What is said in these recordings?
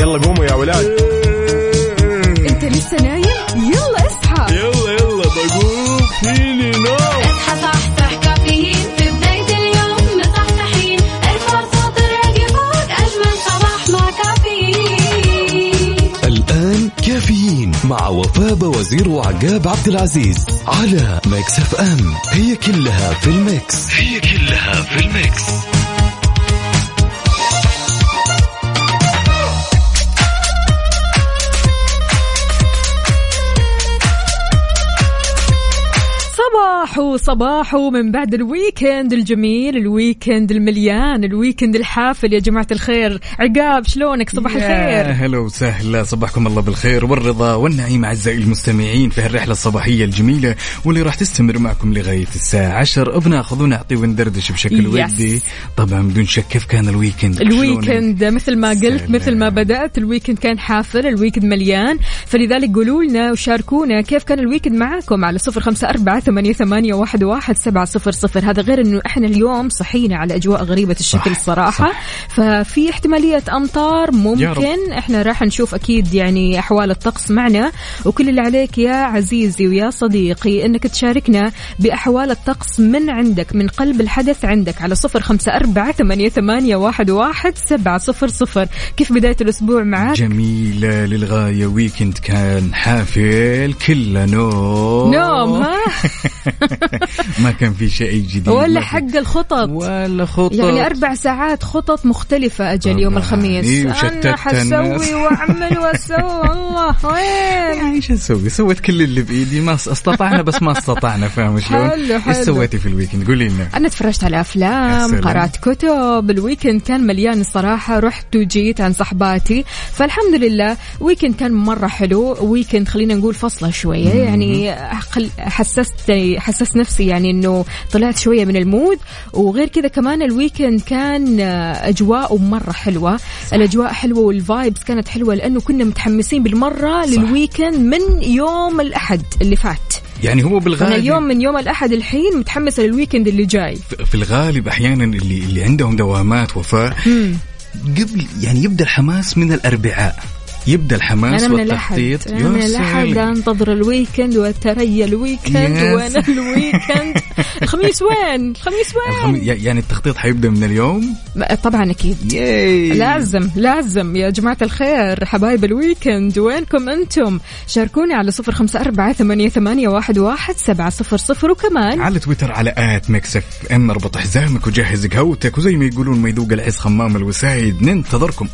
يلا قوموا يا ولاد. انت لسه نايم؟ يلا اصحى. يلا يلا بقوم. فيني نوم. اصحى صحصح كافيين. في بداية اليوم مصحصحين ارفع صوت الراديو فوق أجمل صباح مع كافيين. الآن كافيين مع وفاء وزير وعقاب عبد العزيز على Mix FM. هي كلها في ال Mix. هي كلها في ال Mix. صباح صباح من بعد ال weekend الجميل ال weekend المليان ال weekend الحافل يا جماعة الخير. عقاب شلونك؟ صباح الخير. هلا وسهلا. صبحكم الله بالخير والرضا والنعيم أعزائي المستمعين في هالرحلة الصباحية الجميلة واللي راح تستمر معكم لغاية الساعة 10 بناخذ ونعطي وندردش بشكل يس. ودي. طبعا بدون شك كيف كان ال weekend؟ ال weekend مثل ما قلت سلام. مثل ما بدأت ال weekend كان حافل ال weekend مليان. فلذلك قولوا لنا وشاركونا كيف كان الويكند معاكم على صفر خمسة أربعة ثمانية, ثمانية واحد, واحد سبعة صفر صفر. هذا غير أنه إحنا اليوم صحينا على أجواء غريبة الشكل صح، الصراحة. صح. ففي احتمالية أمطار ممكن. إحنا راح نشوف أكيد يعني أحوال الطقس معنا. وكل اللي عليك يا عزيزي ويا صديقي أنك تشاركنا بأحوال الطقس من عندك من قلب الحدث عندك على صفر خمسة أربعة ثمانية, ثمانية واحد, واحد سبعة صفر صفر. كيف بداية الأسبوع معك؟ جميلة للغاية weekend كان حافل كله نوم نوم ها؟ ما كان في شيء جديد ولا حق الخطط. ولا خطط. يعني أربع ساعات خطط مختلفة أجل يوم. الخميس. إيه، الناس. أسوي وأعمل وأسوي. الله وين؟ يعني إيش أسوي؟ سويت كل اللي بإيدي. ما استطعنا بس ما استطعنا فاهم شلون؟ إيش سويتي في ال weekend؟ قولي لنا. أنا تفرجت على سلام. قرأت كتب. ال weekend كان مليان الصراحة. رحت وجيت عن صحباتي. فالحمد لله weekend كان مرة حلو. weekend خلينا نقول فصلة شوية. يعني خل- حسست حسست نفسي يعني إنه طلعت شوية من ال mood. وغير كذا كمان ال weekend كان آه، أجواءه مرة حلوة. الأجواء حلوة وال vibes كانت حلوة لأنه كنا متحمسين بالمرة صح. لل weekend من يوم الأحد اللي فات. يعني هو بالغالب اليوم من يوم الأحد الحين متحمسة لل weekend اللي جاي. في الغالب أحيانا اللي اللي عندهم دوامات وفاء قبل يعني يبدأ الحماس من الأربعاء. يبدأ الحماس من الأحد. والتخطيط. أنا من سلام. أنتظر ال weekend وأتريا ال weekend. وأنا ال weekend. الخميس وين؟ الخميس الخم... وين يعني التخطيط حيبدأ من اليوم؟ طبعا أكيد. ياي لازم لازم. يا جماعة الخير حبايب ال weekend وينكم أنتم؟ شاركوني على صفر خمسة أربعة ثمانية, ثمانية واحد, واحد سبعة صفر صفر. وكمان على تويتر على at Mix FM إم اربط حزامك وجهز قهوتك وزي ما يقولون ما يذوق العز خمام الوسايد. ننتظركم.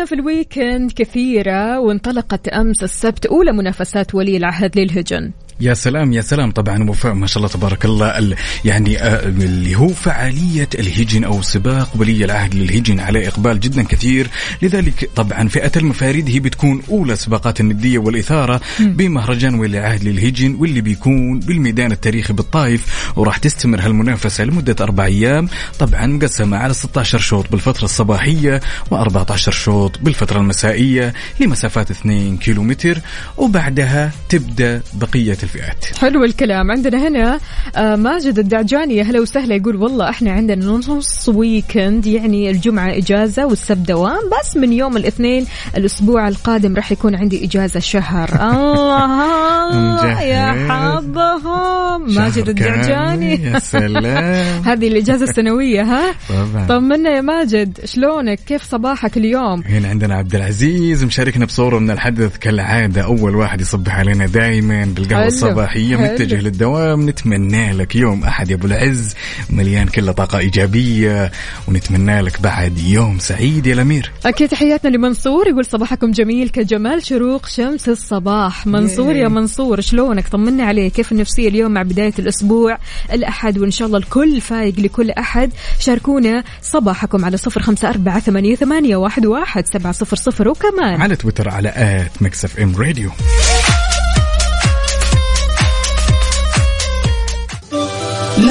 فعالياتنا في الويكند كثيرة وانطلقت أمس السبت أولى منافسات ولي العهد للهجن. يا سلام يا سلام. طبعا وفاء ما شاء الله تبارك الله ال- يعني آه، اللي هو فعالية الهجن أو سباق ولي العهد للهجن على إقبال جدا كثير. لذلك طبعا فئة المفاريد هي بتكون أولى سباقات الندية والإثارة بمهرجان ولي العهد للهجن واللي بيكون بالميدان التاريخي بالطايف وراح تستمر هالمنافسة لمدة أربع أيام. طبعا مقسمة على 16 شوط بالفترة الصباحية و14 شوط بالفترة المسائية لمسافات 2 كيلومتر وبعدها تبدأ بقية الفئات حلو الكلام. عندنا هنا آه، ماجد الدعجاني يا هلا وسهلا يقول والله إحنا عندنا نص ويكند يعني الجمعة إجازة والسبت دوام بس من يوم الاثنين الأسبوع القادم راح يكون عندي إجازة شهر. الله يا. حظهم. ماجد الدعجاني. يا سلام. هذه الإجازة السنوية ها؟ طبعا. طمنا يا ماجد شلونك؟ كيف صباحك اليوم؟ هنا عندنا عبد العزيز مشاركنا بصوره من الحدث كالعادة أول واحد يصبح علينا دائما بالقهوة الصباحية حلو. متجه للدوام نتمنى لك يوم أحد يا أبو العز مليان كله طاقة إيجابية ونتمنى لك بعد يوم سعيد يا الأمير. أكيد تحياتنا لمنصور يقول صباحكم جميل كجمال شروق شمس الصباح. منصور يا منصور شلونك؟ طمنا عليه كيف النفسية اليوم مع بداية الأسبوع؟ الأحد وإن شاء الله الكل فايق لكل أحد. شاركونا صباحكم على صفر خمسة أربعة ثمانية, ثمانية واحد, واحد سبعة صفر صفر وكمان على تويتر على at Mix FM Radio.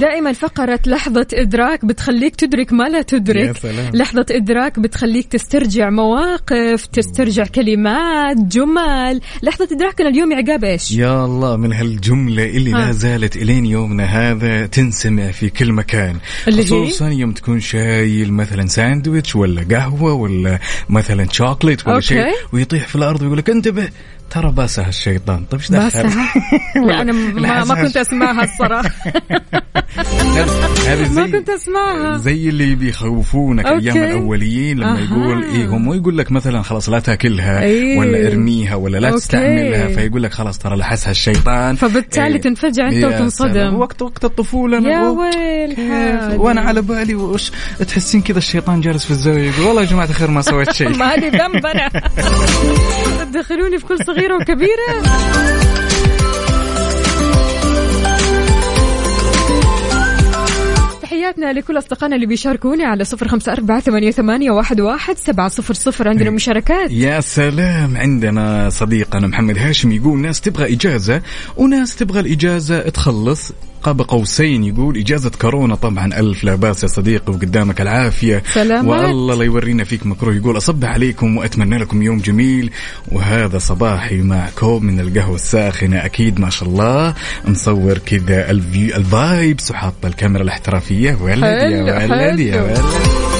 دائما فقرة لحظة إدراك بتخليك تدرك ما لا تدرك. لحظة إدراك بتخليك تسترجع مواقف تسترجع كلمات جمل لحظة إدراكنا اليوم عقاب إيش يا الله من هالجملة اللي ها. لا زالت إلين يومنا هذا تنسمع في كل مكان اللي هي؟ خصوصا يوم تكون شايل مثلا ساندويتش ولا قهوة ولا مثلا شوكليت ولا okay. شيء ويطيح في الأرض ويقول لك انتبه ترى باسها الشيطان طيب إيش دخل؟ لا أنا ما, ما كنت أسمعها الصراحة هذه ما كنت أسمعها زي اللي بيخوفونك. أيام الاوليين لما أها. يقول إيه هم يقول لك مثلا خلاص لا تأكلها إيه. ولا أرميها ولا لا okay. تستعملها فيقول لك خلاص ترى لحسها الشيطان فبالتالي إيه. تنفجع يا وتنصدم. وقت وقت الطفولة يا ويل. وأنا على بالي وش تحسين كذا الشيطان جالس في الزاوية يقول والله يا جماعة الخير ما سويت شيء ما هذه ذنب أنا تدخلوني في كل صغيرة وكبيرة. تحياتنا لكل أصدقائنا اللي بيشاركوني على صفر خمسة أربعة ثمانية, ثمانية واحد, واحد سبعة صفر صفر عندنا مشاركات. يا سلام عندنا صديقنا محمد هاشم يقول ناس تبغى إجازة وناس تبغى الإجازة تخلص قاب قوسين يقول إجازة كورونا طبعا ألف لا بأس يا صديقي وقدامك العافية سلامات. والله لا يورينا فيك مكروه يقول أصبح عليكم وأتمنى لكم يوم جميل وهذا صباحي مع كوب من القهوة الساخنة أكيد ما شاء الله مصور كذا الفايبس وحاط الكاميرا الاحترافية ولد يا ولد يا. ولد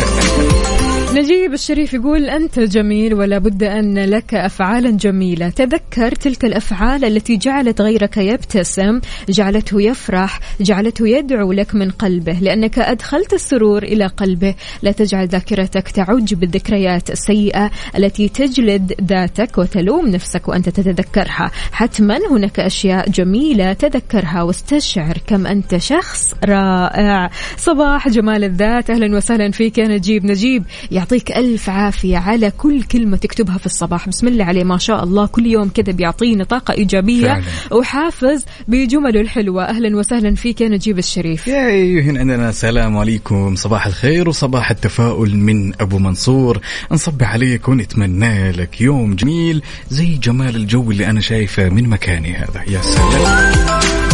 نجيب الشريف يقول أنت جميل ولا بد أن لك أفعالا جميلة. تذكر تلك الأفعال التي جعلت غيرك يبتسم جعلته يفرح جعلته يدعو لك من قلبه. لأنك أدخلت السرور إلى قلبه. لا تجعل ذاكرتك تعج بالذكريات السيئة التي تجلد ذاتك وتلوم نفسك وأنت تتذكرها. حتما هناك أشياء جميلة تذكرها واستشعر كم أنت شخص رائع. صباح جمال الذات. أهلا وسهلا فيك يا نجيب. نجيب يعطيك ألف عافية على كل كلمة تكتبها في الصباح. بسم الله عليه. ما شاء الله. كل يوم كذا بيعطينا طاقة إيجابية فعلا. وحافز بجمله الحلوة. أهلا وسهلا فيك يا نجيب الشريف. يا هنا عندنا السلام عليكم. صباح الخير وصباح التفاؤل من أبو منصور. نصب عليك ونتمنى لك يوم جميل زي جمال الجو اللي أنا شايفه من مكاني هذا. يا سلام.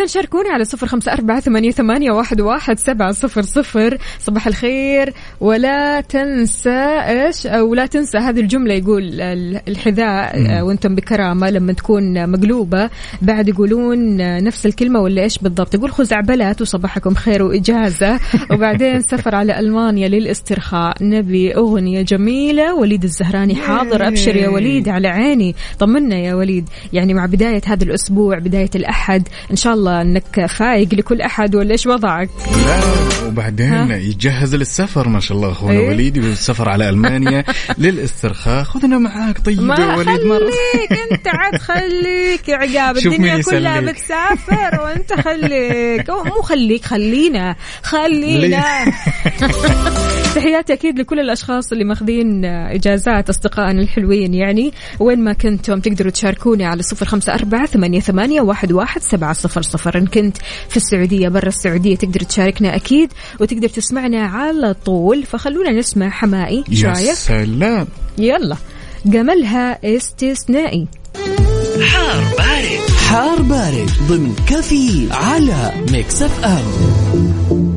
إذا شاركوني على صفر خمسة أربعة ثمانية, ثمانية واحد, واحد سبعة صفر صفر. صباح الخير. ولا تنسى إيش؟ أو لا تنسى هذه الجملة يقول ال- الحذاء آه، وأنتم بكرامة لما تكون مقلوبة. بعد يقولون نفس الكلمة ولا إيش بالضبط؟ يقول خزعبلات وصباحكم خير وإجازة. وبعدين سفر على ألمانيا للاسترخاء. نبي أغنية جميلة. وليد الزهراني حاضر. أبشر يا وليد على عيني. طمنا يا وليد. يعني مع بداية هذا الأسبوع بداية الأحد إن شاء الله أنك فايق لكل أحد ولا إيش وضعك؟ لا وبعدين يتجهز للسفر ما شاء الله أخونا إيه؟ وليد والسفر على ألمانيا للاسترخاء. خذنا معاك طيب ما يا وليد مرة. خليك أنت عاد خليك. يا عقاب الدنيا كلها. بتسافر وأنت خليك. مو خليك خلينا خلينا. تحياتي أكيد لكل الأشخاص اللي ماخذين إجازات أصدقائنا الحلوين. يعني وين ما كنتم تقدروا تشاركوني على صفر خمسة أربعة ثمانية, ثمانية واحد, واحد سبعة صفر. صفر ان كنت في السعودية برا السعودية تقدر تشاركنا أكيد وتقدر تسمعنا على طول. فخلونا نسمع حمائي. يا سلام. يلا. جملها استثنائي. حار بارد. حار بارد ضمن كفي على Mix FM.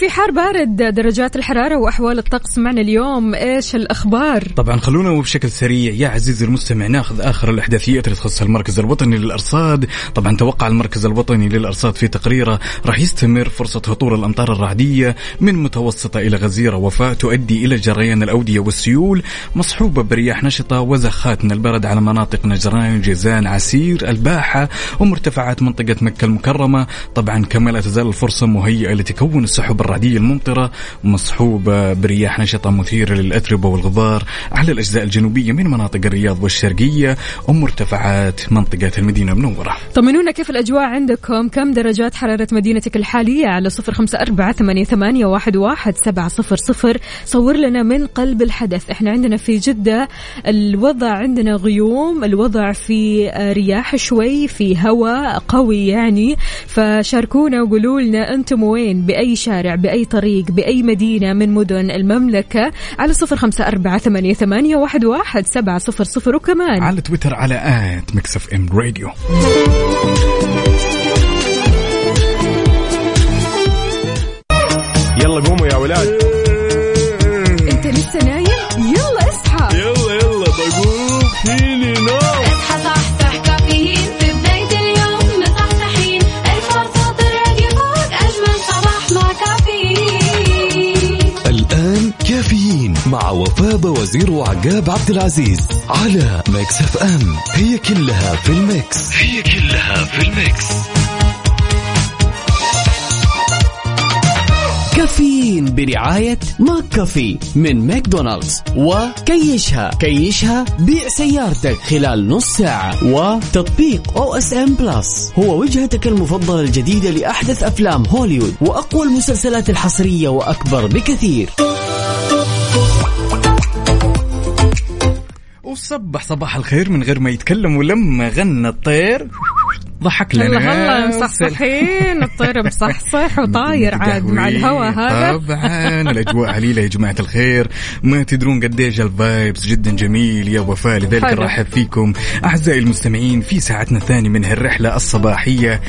في حار بارد درجات الحرارة وأحوال الطقس معنا اليوم. إيش الأخبار؟ طبعا خلونا بشكل سريع. يا عزيزي المستمع ناخذ آخر الإحداثيات اللي تخص المركز الوطني للأرصاد، طبعا توقع المركز الوطني للأرصاد في تقريره راح يستمر فرصة هطول الأمطار الرعدية من متوسطة إلى غزيرة. وفاء تؤدي إلى جريان الأودية والسيول مصحوبة برياح نشطة وزخات من البرد على مناطق نجران، جيزان، عسير، الباحة ومرتفعات منطقة مكة المكرمة، طبعا كما لا تزال الفرصة مهيئة لتكون السحب الرعديه الممطرة مصحوبه برياح نشطة مثيرة للأتربة والغبار على الأجزاء الجنوبية من مناطق الرياض والشرقية ومرتفعات منطقة المدينة المنورة. طمنونا كيف الأجواء عندكم؟ كم درجات حرارة مدينتك الحالية؟ على صفر خمسة أربعة ثمانية, واحد, سبعة صفر صفر. صور لنا من قلب الحدث. إحنا عندنا في جدة الوضع عندنا غيوم الوضع في رياح شوي في هواء قوي يعني. فشاركونا وقولوا لنا أنتم وين؟ بأي شارع؟ بأي طريق بأي مدينة من مدن المملكة على صفر خمسة أربعة ثمانية, ثمانية واحد, واحد سبعة صفر صفر. وكمان على تويتر على آت مكسف إم راديو. يلا قوموا يا ولاد. مع وفاء وزير وعقاب عبد العزيز على Mix FM. It's all in the mix. It's all in the mix. كافيين برعاية McCafé من ماكدونالدز. وكيشها كيشها بيع سيارتك خلال نص ساعة. وتطبيق OSN Plus هو وجهتك المفضلة الجديدة لأحدث أفلام هوليوود. وأقوى المسلسلات الحصرية وأكبر بكثير. وصبح صباح الخير من غير ما يتكلم ولما غنى الطير. ضحك لنا هلا هلا مصحصحين. الطير مصحصح وطاير عاد مع الهواء هذا. طبعا الأجواء عليله يا جماعة الخير. ما تدرون قديش الفايبس جدا جميل. يا وفاء لذلك. نرحب فيكم. أعزائي المستمعين في ساعتنا الثانية من هالرحلة الصباحية.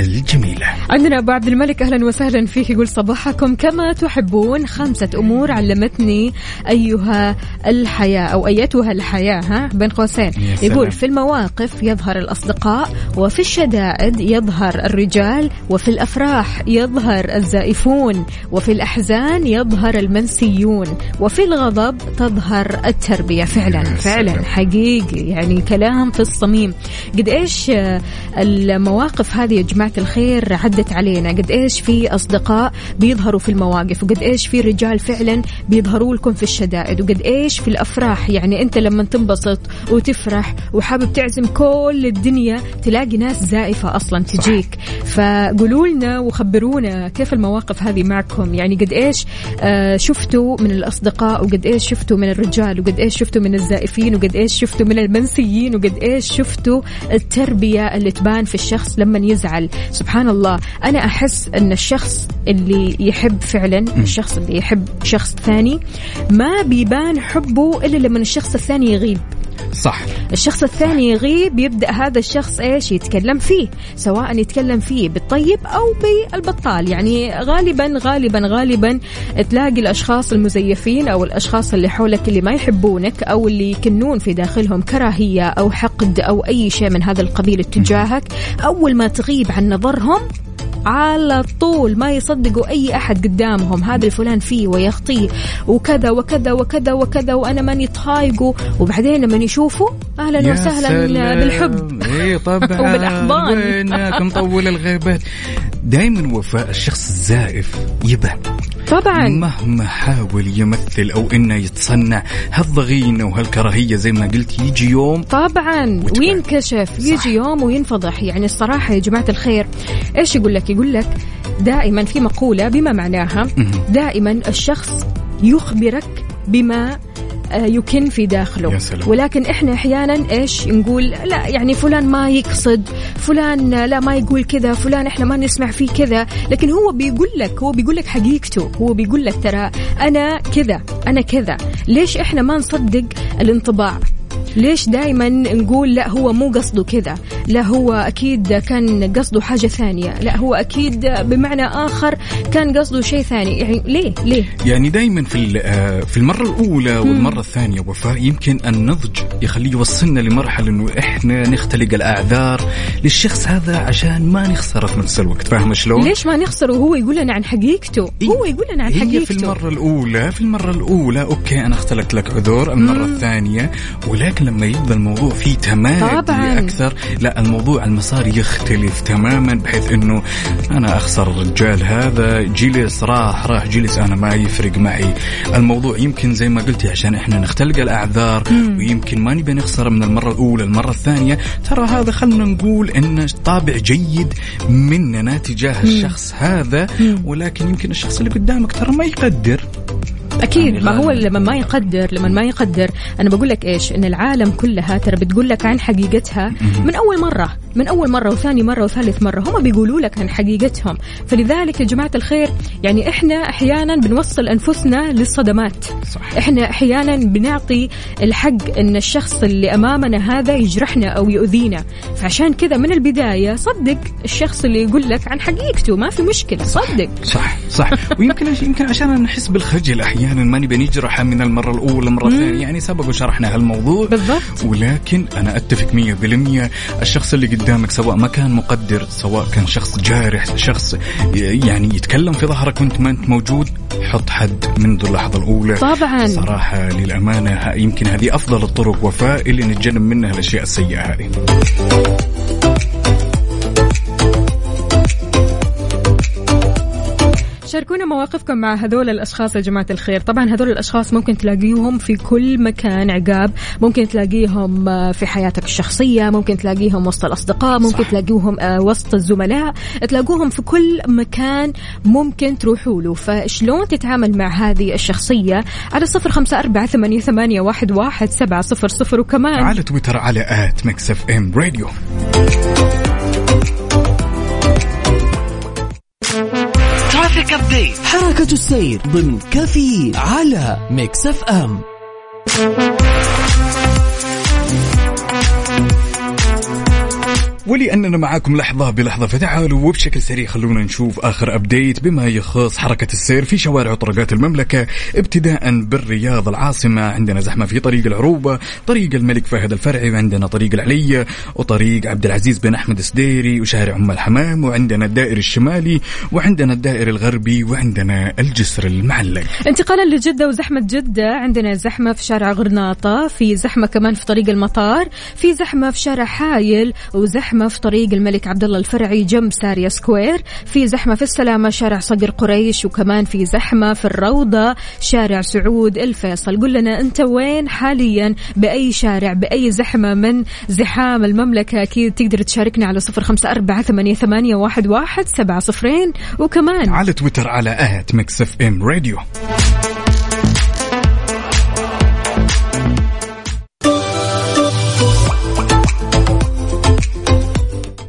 الجميلة. عندنا ابو عبد الملك أهلا وسهلا فيك يقول صباحكم. كما تحبون خمسة أمور علمتني أيها الحياة أو أيتها الحياة ها؟ بين قوسين. يقول في المواقف يظهر الأصدقاء وفي الشدائد يظهر الرجال وفي الأفراح يظهر الزائفون وفي الأحزان يظهر المنسيون وفي الغضب تظهر التربية. فعلا فعلا. حقيقي يعني كلام في الصميم. قد آه، المواقف هذه يا جماعة الخير عدت علينا. قد إيش في أصدقاء بيظهروا في المواقف وقد إيش في رجال فعلا بيظهروا لكم في الشدائد وقد إيش في الأفراح. يعني أنت لما تنبسط وتفرح وحابب تعزم كل الدنيا تلاقي ناس زائفة أصلا تجيك. فقولوا لنا وخبرونا كيف المواقف هذه معكم. يعني قد إيش آه، شفتوا من الأصدقاء وقد إيش شفتوا من الرجال وقد إيش شفتوا من الزائفين وقد إيش شفتوا من المنسيين وقد إيش شفتوا التربية اللي تبان في الشخص لما يزعل. سبحان الله أنا أحس أن الشخص اللي يحب فعلا الشخص اللي يحب شخص ثاني ما بيبان حبه إلا لما الشخص الثاني يغيب. صح. الشخص الثاني يغيب يبدأ هذا الشخص إيش؟ يتكلم فيه سواء يتكلم فيه بالطيب أو بالبطال. يعني غالبا غالبا غالبا تلاقي الأشخاص المزيفين أو الأشخاص اللي حولك اللي ما يحبونك أو اللي يكنون في داخلهم كراهية أو حقد أو أي شيء من هذا القبيل اتجاهك أول ما تغيب عن نظرهم على طول ما يصدقوا أي أحد قدامهم. هذا الفلان فيه ويخطيه. وكذا وكذا وكذا وكذا وأنا ماني طايقه. وبعدين لما يشوفوا أهلا يا وسهلا. بالحب. اي طبعا. وبالأحضان. وينك مطول الغيبات. دائما وفاء الشخص الزائف يبان طبعا. مهما حاول يمثل أو إنه يتصنع هالضغينه وهالكراهيه زي ما قلت يجي يوم طبعا. وينكشف صح. يجي يوم وينفضح. يعني الصراحة يا جماعة الخير إيش يقول لك؟ يقول لك دائما في مقولة بما معناها دائما الشخص يخبرك بما آه، يكن في داخله. يا سلام. ولكن إحنا أحيانا إيش نقول لا يعني فلان ما يقصد فلان لا ما يقول كذا فلان إحنا ما نسمع فيه كذا. لكن هو بيقول لك هو بيقول لك حقيقته. هو بيقول لك ترى أنا كذا أنا كذا. ليش إحنا ما نصدق الانطباع؟ ليش دائما نقول لا هو مو قصده كذا؟ لا هو أكيد كان قصده حاجة ثانية. لا هو أكيد بمعنى آخر كان قصده شيء ثاني. يعني ليه؟ ليه؟ يعني دائما في ال- آه، في المرة الأولى والمرة الثانية وفاء يمكن النضج يخليه يوصلنا لمرحلة إنه إحنا نختلق الأعذار للشخص هذا عشان ما نخسره في نفس الوقت. فاهم شلون؟ ليش ما نخسره؟ وهو يقول لنا عن حقيقته. إيه؟ هو يقول لنا عن هي حقيقته. في المرة الأولى في المرة الأولى okay أنا اختلقت لك عذور. المرة الثانية ولكن لما يبدأ الموضوع فيه تمادي طبعاً. أكثر. لا الموضوع المسار يختلف تماما بحيث إنه أنا أخسر الرجال هذا. جلس راح راح. جلس أنا ما يفرق معي. الموضوع يمكن زي ما قلتي عشان إحنا نختلق الأعذار ويمكن ما نبي نخسر من المرة الأولى المرة الثانية. ترى هذا خلنا نقول انه طابع جيد مننا تجاه الشخص هذا ولكن يمكن الشخص اللي قدامك ترى ما يقدر. أكيد. يعني ما هو. لما ما يقدر لما ما يقدر أنا بقول لك إيش؟ إن العالم كلها ترى بتقول لك عن حقيقتها من أول مرة من أول مرة وثاني مرة وثالث مرة هم بيقولوا لك عن حقيقتهم. فلذلك يا جماعة الخير يعني إحنا أحيانا بنوصل أنفسنا للصدمات. صح. إحنا أحيانا بنعطي الحق إن الشخص اللي أمامنا هذا يجرحنا أو يؤذينا. فعشان كذا من البداية صدق الشخص اللي يقول لك عن حقيقته ما في مشكلة صدق. صح صح. ويمكن يمكن عشان نحس بالخجل أحيانا. ما نبي نجرح من المرة الأولى المره الثانية. يعني سبق وشرحنا هالموضوع. بالضبط. ولكن أنا أتفق 100% الشخص اللي قدامك سواء ما كان مقدر سواء كان شخص جارح شخص يعني يتكلم في ظهرك وأنت ما أنت موجود حط حد منذ اللحظة الأولى. طبعاً. صراحة للأمانة يمكن هذه أفضل الطرق وفاء اللي نتجنب منها الأشياء السيئة هذه. شاركونا مواقفكم مع هذول الأشخاص يا جماعة الخير. طبعا هذول الأشخاص ممكن تلاقيهم في كل مكان عقاب. ممكن تلاقيهم آه، في حياتك الشخصية ممكن تلاقيهم وسط الأصدقاء ممكن صح. تلاقيهم آه، وسط الزملاء. تلاقوهم في كل مكان ممكن تروحوا له. فشلون تتعامل مع هذه الشخصية؟ على صفر خمسة أربعة ثمانية, ثمانية واحد, واحد سبعة صفر صفر. وكمان على تويتر على at Mix FM Radio. Traffic update حركة السير ضمن كفي على Mix FM ولأننا معاكم لحظة بلحظة. فتعالوا وبشكل سريع خلونا نشوف آخر update بما يخص حركة السير في شوارع وطرقات المملكة ابتداء بالرياض العاصمة. عندنا زحمة في طريق العروبة طريق الملك فهد الفرعي وعندنا طريق العليا وطريق عبد العزيز بن أحمد السديري وشارع أم الحمام وعندنا الدائري الشمالي وعندنا الدائري الغربي وعندنا الجسر المعلق. انتقالا لجدة وزحمة جدة. عندنا زحمة في شارع غرناطة في زحمة كمان في طريق المطار في زحمة في شارع حايل وزحمة في طريق الملك عبد الله الفرعي جنب ساريا سكوير في زحمة في السلامة شارع صقر قريش وكمان في زحمة في الروضة شارع سعود الفيصل. قل لنا أنت وين حاليا؟ بأي شارع بأي زحمة من زحام المملكة؟ أكيد تقدر تشاركنا على صفر خمسة أربعة ثمانية, واحد, واحد سبعة صفرين وكمان على تويتر على at Mix FM Radio.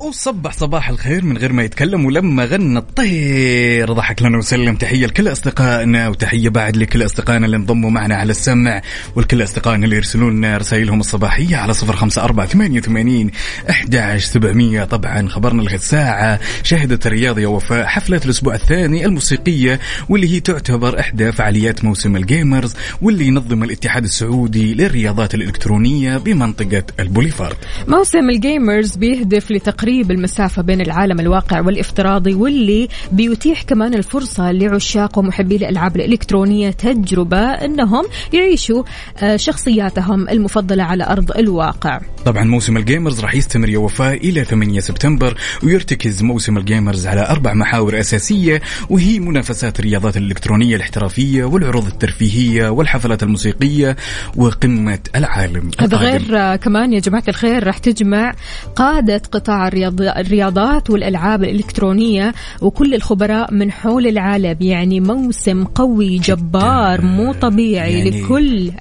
وصباح صباح الخير من غير ما يتكلم ولما غنى الطير ضحك لنا وسلم. تحية لكل أصدقائنا وتحية بعد لكل أصدقائنا اللي انضموا معنا على السمع ولكل أصدقائنا اللي يرسلون لنا رسائلهم الصباحية على صفر خمسة أربعة ثمانية وثمانين أحد سبعمية. طبعا خبرنا لك الساعة. شهدت الرياض يا وفاء حفلة الأسبوع الثاني الموسيقية واللي هي تعتبر إحدى فعاليات موسم ال gamers واللي ينظم الاتحاد السعودي للرياضات الإلكترونية بمنطقة البوليفارد. موسم ال gamers بيهدف لتقريب المسافة بين العالم الواقع والافتراضي واللي بيتيح كمان الفرصة لعشاق ومحبي الألعاب الإلكترونية تجربة أنهم يعيشوا آه، شخصياتهم المفضلة على أرض الواقع طبعا موسم ال Gamers راح يستمر يا وفاء إلى 8 سبتمبر ويرتكز موسم ال Gamers على أربع محاور أساسية وهي منافسات الرياضات الإلكترونية الاحترافية والعروض الترفيهية والحفلات الموسيقية وقمة العالم هذا. غير آه، كمان يا جماعة الخير راح تجمع قادة قطاع الرياض- الرياضات والألعاب الإلكترونية وكل الخبراء من حول العالم. يعني موسم قوي جبار مو طبيعي يعني- لكل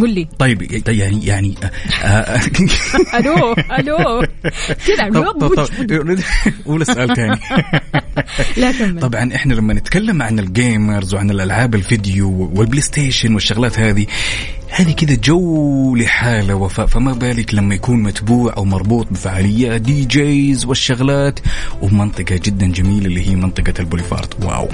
قول لي. طيب يعني يعني آه، آه، ألو ألو. كذا قول سؤال ثاني لا كمل. طبعا إحنا لما نتكلم عن ال gamers وعن الألعاب الفيديو وال PlayStation والشغلات هذه هذه كذا جو لحالة وفاء فما بالك لما يكون متبوع أو مربوط بفعاليات DJs والشغلات ومنطقة جدا جميلة اللي هي منطقة ال Boulevard. Wow.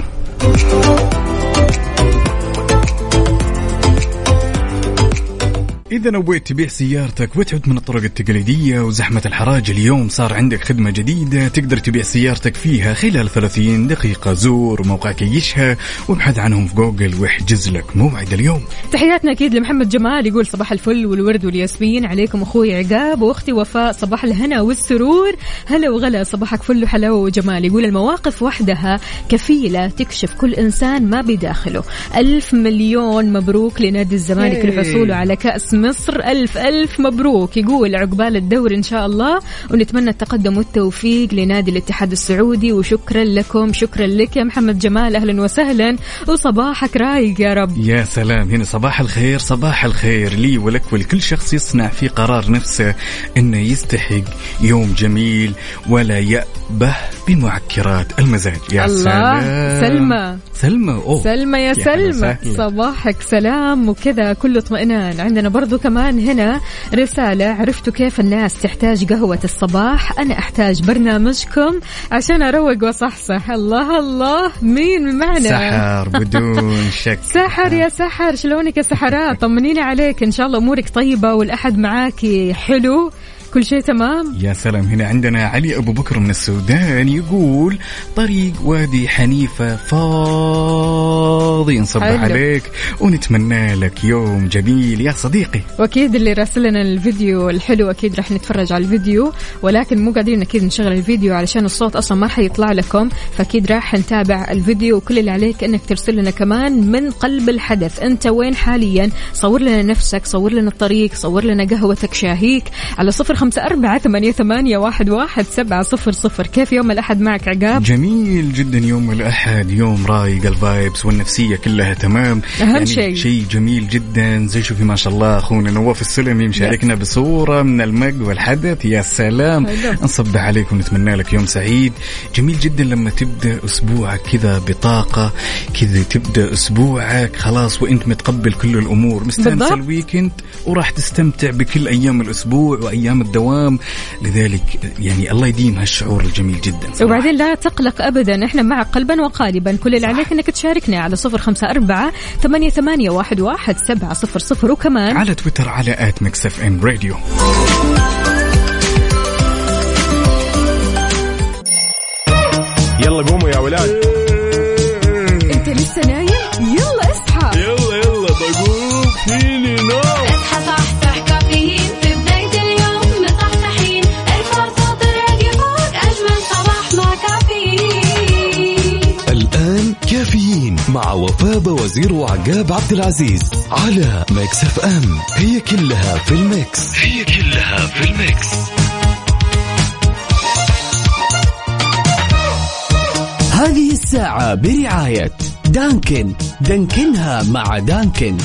إذا نويت تبيع سيارتك وتعد من الطرق التقليدية وزحمة الحراج اليوم صار عندك خدمة جديدة تقدر تبيع سيارتك فيها خلال 30 دقيقة زور موقع كيشها وابحث عنهم في جوجل واحجز لك موعد اليوم. تحياتنا أكيد لمحمد جمال يقول صباح الفل والورد والياسمين عليكم أخوي عقاب وأختي وفاء صباح الهنا والسرور. هلا وغلا صباحك فل وحلاوة وجمال. يقول المواقف وحدها كفيلة تكشف كل إنسان ما بداخله. ألف مليون مبروك لنادي الزمالك. لحصوله على مصر. ألف ألف مبروك. يقول عقبال الدور إن شاء الله ونتمنى التقدم والتوفيق لنادي الاتحاد السعودي. وشكرا لكم. شكرا لك يا محمد جمال. أهلا وسهلا. وصباحك رايق يا رب. يا سلام. هنا صباح الخير. صباح الخير لي ولك ولكل شخص يصنع في قرار نفسه إنه يستحق يوم جميل ولا يأبه بمعكرات المزاج. يا الله. سلام. سلمى. سلمى. أوه. سلمى يا هلا سلمى. صباحك سلام وكذا. كل اطمئنان. عندنا برضو كمان هنا رسالة. عرفتوا كيف الناس تحتاج قهوة الصباح؟ أنا أحتاج برنامجكم عشان أروق وصحصح. الله الله. مين معنا؟ سحر بدون شك. سحر يا سحر. شلونك يا سحرات طمنيني عليك. إن شاء الله أمورك طيبة والأحد معاكي. حلو. كل شيء تمام؟ يا سلام هنا عندنا علي أبو بكر من السودان يقول طريق وادي حنيفة فاضي نصبح. عليك ونتمنى لك يوم جميل. يا صديقي. وأكيد اللي راسل لنا الفيديو الحلو أكيد راح نتفرج على الفيديو ولكن مو قادرين أكيد نشغل الفيديو علشان الصوت أصلا ما حيطلع لكم فأكيد راح نتابع الفيديو وكل اللي عليك إنك ترسل لنا كمان من قلب الحدث. أنت وين حاليا؟ صور لنا نفسك صور لنا الطريق صور لنا قهوتك شاهيك. على صفر خمسة أربعة ثمانية, ثمانية واحد, واحد سبعة صفر صفر. كيف يوم الأحد معك عقاب؟ جميل جدا يوم الأحد يوم رايق ال vibes والنفسية كلها تمام. أهم يعني شيء. شيء جميل جدا. زي شوفي ما شاء الله أخونا نواف السلمي مشاركنا بصورة من ال mug والحدث. يا سلام. نصبح عليك ونتمنى لك يوم سعيد. جميل جدا لما تبدأ أسبوعك كذا بطاقة كذا تبدأ أسبوعك خلاص وأنت متقبل كل الأمور. مستانس. ال weekend وراح تستمتع بكل أيام الأسبوع وأيام الدوام. لذلك يعني الله يديم هالشعور الجميل جدا صراحة. وبعدين لا تقلق ابدا. إحنا معك قلبا وقالبا. كل اللي عليك إنك تشاركنا على صفر خمسة أربعة ثمانية, ثمانية واحد, واحد سبعة صفر صفر. وكمان على تويتر على at Mix FM Radio. يلا قوموا يا ولاد. مع وفاء وزير وعقاب عبد العزيز على Mix FM. هي كلها في ال mix. هي كلها في ال mix. هذه الساعة برعاية Dunkin. دانكنها مع Dunkin.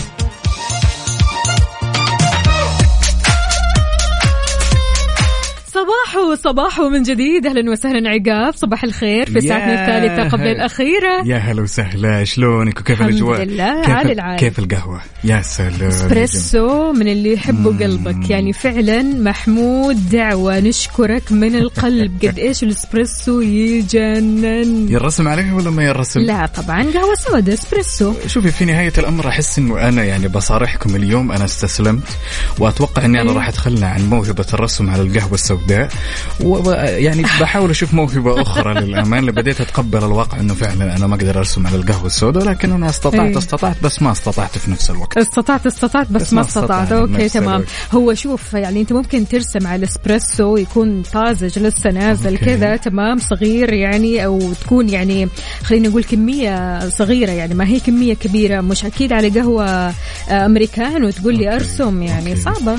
صباحو صباحو من جديد. أهلا وسهلا عقاب. صباح الخير في ساعتنا يا الثالثة قبل هلا. الأخيرة. يا هلا وسهلا. شلونك؟ وكيف الحمد الأجواء؟ لله، كيف عال العال. كيف القهوة؟ يا سلام اسبريسو من اللي يحبوا قلبك. يعني فعلا محمود دعوة نشكرك من القلب. قد إيش الأسبريسو يجنن. يرسم عليها ولا ما يرسم؟ لا طبعا قهوة سوداء أسبريسو. شوفي في نهاية الأمر أحس إنه أنا يعني بصارحكم اليوم أنا استسلمت وأتوقع إني أنا أيوة. راح أتخلى عن موهبة الرسم على القهوة السوداء. ويعني بحاول أشوف موهبة أخرى للأمانة اللي بديت أتقبل الواقع إنه فعلا أنا ما أقدر أرسم على القهوة السوداء لكن أنا استطعت أيوة. استطعت بس ما استطعت في نفس الوقت استطعت استطعت بس, بس ما استطعت okay تمام الوقت. هو شوف يعني أنت ممكن ترسم على الإسبريسو يكون طازج لسه نازل. كذا تمام صغير يعني أو تكون يعني خلينا نقول كمية صغيرة يعني ما هي كمية كبيرة مش أكيد على قهوة أمريكان وتقول لي. أرسم يعني okay. صعبة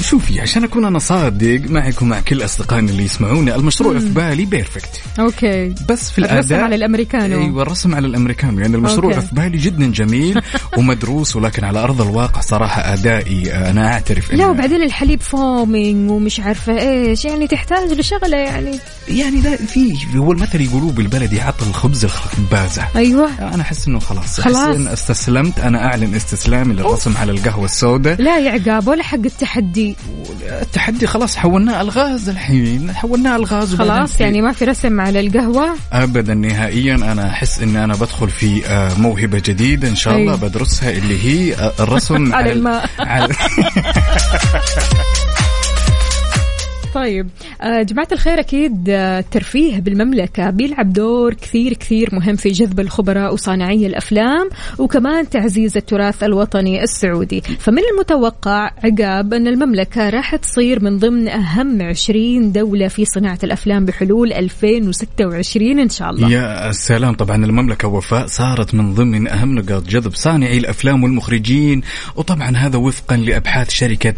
شوفي عشان أكون أنا صادق معك ومع كل أصدقائنا اللي يسمعوني المشروع في بالي بيرفكت. أوكي. بس في الرسم الأداء على الأمريكانو. أيوه الرسم على الأمريكانو. يعني المشروع okay. في بالي جدا جميل ومدروس ولكن على أرض الواقع صراحة أدائي آه، أنا أعترف لا وبعدين الحليب foaming ومش عارفة إيش يعني تحتاج لشغلة يعني. يعني لا في هو المثل يقولوه بالبلدي اعط الخبز لخبازه. أيوه. أنا أحس إنه خلاص. خلاص. إن استسلمت. أنا أعلن استسلامي للرسم على القهوة السوداء. لا يا عقاب ولا حق التحدي. التحدي خلاص حولناه الغاز الحين حولناه الغاز خلاص يعني ما في رسم على القهوة ابدا نهائيا أنا أحس ان أنا بدخل في آه، موهبة جديدة إن شاء الله. بدرسها اللي هي آه، الرسم على ال- الماء. على طيب آه، جماعة الخير أكيد آه، الترفيه بالمملكة بيلعب دور كثير كثير مهم في جذب الخبراء وصانعي الأفلام وكمان تعزيز التراث الوطني السعودي. فمن المتوقع عقاب أن المملكة راح تصير من ضمن أهم 20 دولة في صناعة الأفلام بحلول 2026 إن شاء الله. يا سلام طبعا المملكة وفاء صارت من ضمن أهم نقاط جذب صانعي الأفلام والمخرجين وطبعا هذا وفقا لأبحاث شركة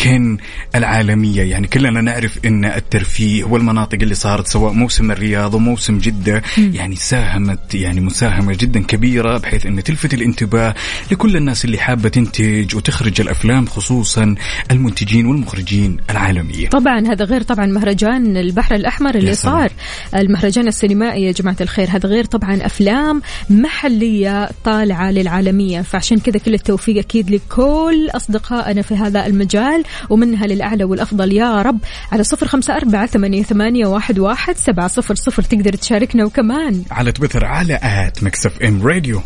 كن العالمية. يعني كلنا نعرف أن الترفيه والمناطق اللي صارت سواء موسم الرياض وموسم جدة. يعني ساهمت يعني مساهمة جدا كبيرة بحيث أن تلفت الانتباه لكل الناس اللي حابة تنتج وتخرج الأفلام خصوصا المنتجين والمخرجين العالمية. طبعا هذا غير طبعا مهرجان البحر الأحمر اللي. صار. المهرجان السينمائي يا جماعة الخير هذا غير طبعا أفلام محلية طالعة للعالمية. فعشان كذا كل التوفيق أكيد لكل أصدقائنا في هذا المجال ومنها للأعلى والأفضل. يا رب على صفر خمسة أربعة ثمانية, ثمانية واحد, واحد سبعة صفر صفر تقدر تشاركنا وكمان على تويتر على at Mix FM Radio.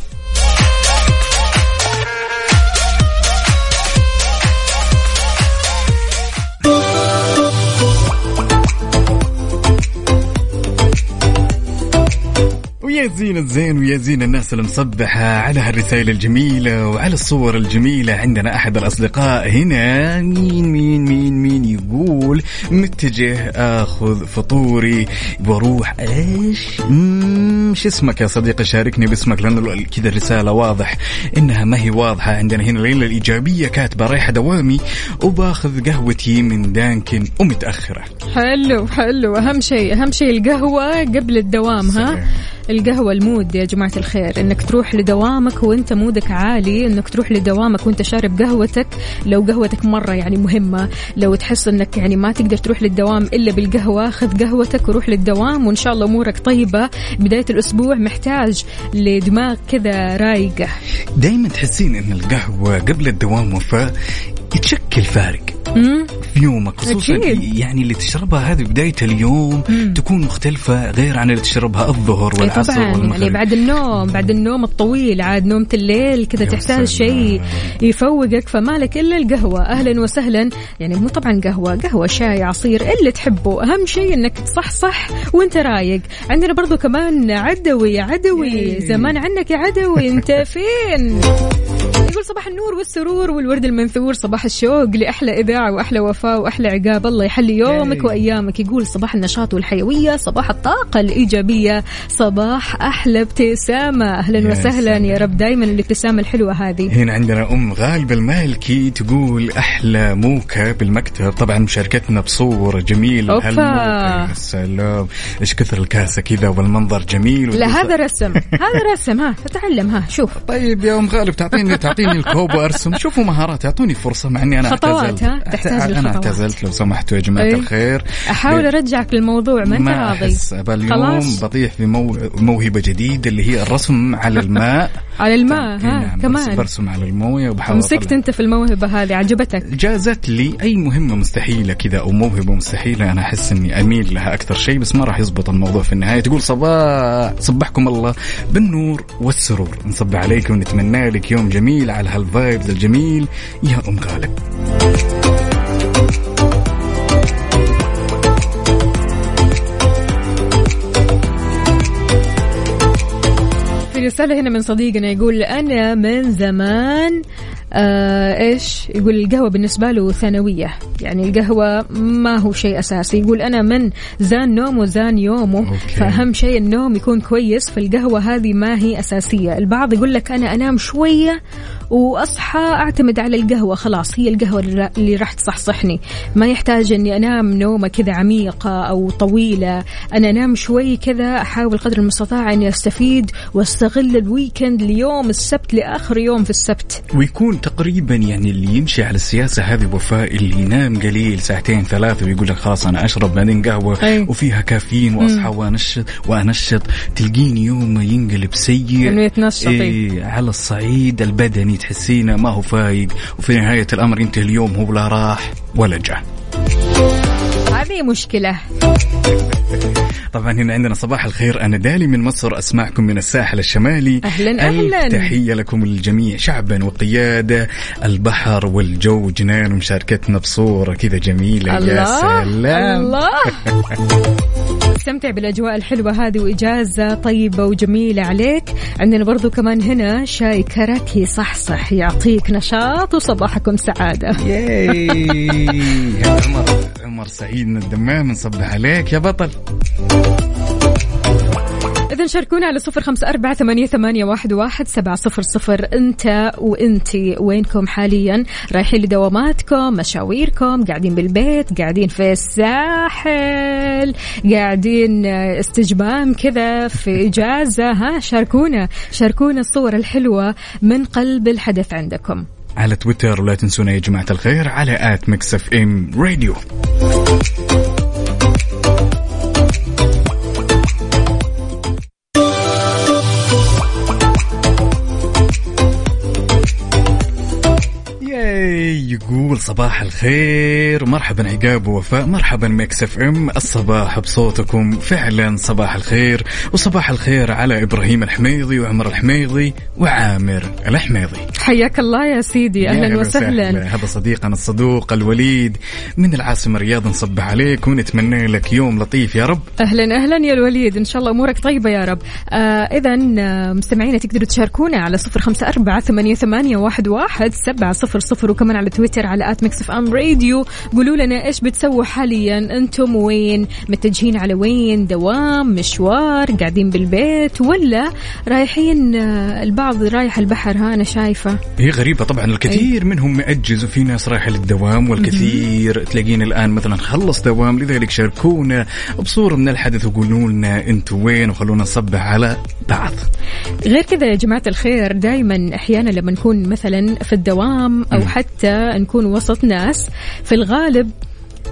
ويا زين الزين ويا زين الناس المصبحة على هالرسائل الجميلة وعلى الصور الجميلة عندنا أحد الأصدقاء هنا. مين مين مين مين يقول متجه آخذ فطوري وأروح إيش؟ مم، شو اسمك يا صديقي؟ شاركني باسمك لأنه كذا الرسالة واضح إنها ما هي واضحة عندنا هنا. ليلى الإيجابية كاتبة رايحة دوامي وباخذ قهوتي من Dunkin ومتأخرة. حلو حلو. أهم شيء أهم شيء القهوة قبل الدوام ها. القهوة ال mood يا جماعة الخير إنك تروح لدوامك وأنت mood ك عالي إنك تروح لدوامك وأنت شارب قهوتك لو قهوتك مرة يعني مهمة لو تحس إنك يعني ما تقدر تروح للدوام إلا بالقهوة خذ قهوتك وروح للدوام وإن شاء الله أمورك طيبة بداية الأسبوع محتاج لدماغ كذا رايقة دايما تحسين إن القهوة قبل الدوام وفاء تشكل فارق؟ في يومك خصوصا أكيد. يعني اللي تشربها هذه بداية اليوم تكون مختلفة غير عن اللي تشربها الظهر إيه والعصر طبعا. والمغرب. يعني بعد النوم بعد النوم الطويل عاد نومة الليل كذا تحتاج. شيء يفوقك فمالك إلا القهوة. أهلا وسهلا. يعني مو طبعا قهوة قهوة شاي عصير اللي تحبه. أهم شيء إنك تصحصح وأنت رايق. عندنا برضو كمان عدوي عدوي. زمان عنك يا عدوي. أنت فين؟ يقول صباح النور والسرور والورد المنثور صباح الشوق لأحلى إذاعة وأحلى وفاء وأحلى عقاب. الله يحلي يومك. وأيامك. يقول صباح النشاط والحيوية صباح الطاقة الإيجابية صباح أحلى ابتسامة. أهلا يا وسهلا يا. رب. دائما الابتسامة الحلوة هذه. هنا عندنا أم غالب المالكي تقول أحلى موكا بالمكتب. طبعا مشاركتنا بصور أوبا. هالموكا يا سلام. إيش كثر الكاسة كذا والمنظر جميل. لا هذا رسم. هذا رسم. ها تعلم ها شوف. طيب يا أم غالب تعطيني تعطيني الكوب وأرسم شوفوا مهارات أعطوني فرصة مع إني أنا خطوات، اعتزلت ها؟ تحتاج أنا. اعتزلت لو سمحتوا يا جماعة إيه. الخير أحاول ليه؟ أرجعك للموضوع ما ما راضي اليوم. بطيح في مو... موهبة جديدة اللي هي الرسم على الماء على الماء طيب، ها نعم، كمان برسم على الموية وبحاول مسكت. أنت في الموهبة هذه عجبتك جازت لي أي مهمة مستحيلة كذا أو موهبة مستحيلة أنا أحس إني أميل لها أكثر شيء بس ما راح يزبط الموضوع في النهاية تقول صباح صبحكم الله بالنور والسرور نصبح عليك ونتمنى لك يوم جميل على هالفايبز الجميل. يا أم غالب. في رسالة هنا من صديقنا يقول أنا من زمان آه إيش؟ يقول القهوة بالنسبة له ثانوية. يعني القهوة ما هو شيء أساسي. يقول أنا من زان نومه زان يومه okay. فأهم شيء النوم يكون كويس فالقهوة هذه ما هي أساسية. البعض يقول لك أنا أنام شوية وأصحى أعتمد على القهوة خلاص هي القهوة اللي- راح تصحصحني. ما يحتاج أني أنام نومة كذا عميقة أو طويلة. أنا أنام شوي كذا أحاول قدر المستطاع أني أستفيد وأستغل الويكند ليوم السبت لآخر يوم في السبت. ويكون تقريبا يعني اللي يمشي على السياسة هذه وفاء اللي ينام قليل ساعتين ثلاثة ويقول لك خلاص أنا أشرب بعدين قهوة أي. وفيها كافيين وأصحى وانشط وأنشط. تلقيني يوم ينقلب سيء. يتنشط، إيه على الصعيد البدني. تحسينه ما هو فايق وفي نهاية الأمر ينتهي اليوم هو لا راح ولا جاء. هذه مشكلة. طبعا هنا عندنا صباح الخير. أنا دالي من مصر أسمعكم من الساحل الشمالي. أهلاً. ألف تحيه لكم الجميع شعبا وقيادة البحر والجو جنان ومشاركتنا بصورة كذا جميلة. يا الله سلام. الله. استمتع بالأجواء الحلوة هذه وإجازة طيبة وجميلة عليك. عندنا برضو كمان هنا شاي كرك يصحصح يعطيك نشاط وصباحكم سعادة. ياي. عمر عمر سعيد من الدمام نصبح عليك. يا بطل. إذا شاركونا على صفر خمسة أربعة ثمانية, ثمانية واحد, واحد سبعة صفر صفر. أنت وأنتي وينكم حاليا؟ رايحين لدواماتكم مشاويركم قاعدين بالبيت قاعدين في الساحل قاعدين آه، استجمام كذا في إجازة. ها شاركونا شاركونا الصور الحلوة من قلب الحدث عندكم. على تويتر ولا تنسونا يا جماعة الخير على at Mix FM Radio. يقول صباح الخير. مرحبا عقاب ووفاء مرحبا Mix FM. الصباح بصوتكم فعلا صباح الخير. وصباح الخير على إبراهيم الحميضي وعمر الحميضي وعامر الحميضي. حياك الله يا سيدي. يا أهلا هلا وسهلا. هذا صديقنا الصدوق الوليد من العاصمة الرياض نصبح عليك ونتمنى لك يوم لطيف يا رب. أهلا أهلا يا الوليد. إن شاء الله أمورك طيبة يا رب. آه اذا آه، مستمعينا تقدروا تشاركونا على صفر خمسة أربعة ثمانية, ثمانية واحد, واحد سبعة صفر صفر وكمان على تويتر على at Mix FM Radio. قولوا لنا إيش بتسووا حاليا؟ أنتم وين؟ متجهين على وين؟ دوام مشوار قاعدين بالبيت ولا رايحين آه البعض رايح البحر؟ ها أنا شايفة. هي غريبة طبعا. الكثير منهم مأجز وفي ناس رايحة للدوام والكثير تلاقين الآن مثلا خلص دوام لذلك شاركونا بصورة من الحدث وقولوا لنا أنتم وين وخلونا نصبح على بعض. غير كذا يا جماعة الخير دائما أحيانا لما نكون مثلا في الدوام أو حتى نكون وسط ناس. في الغالب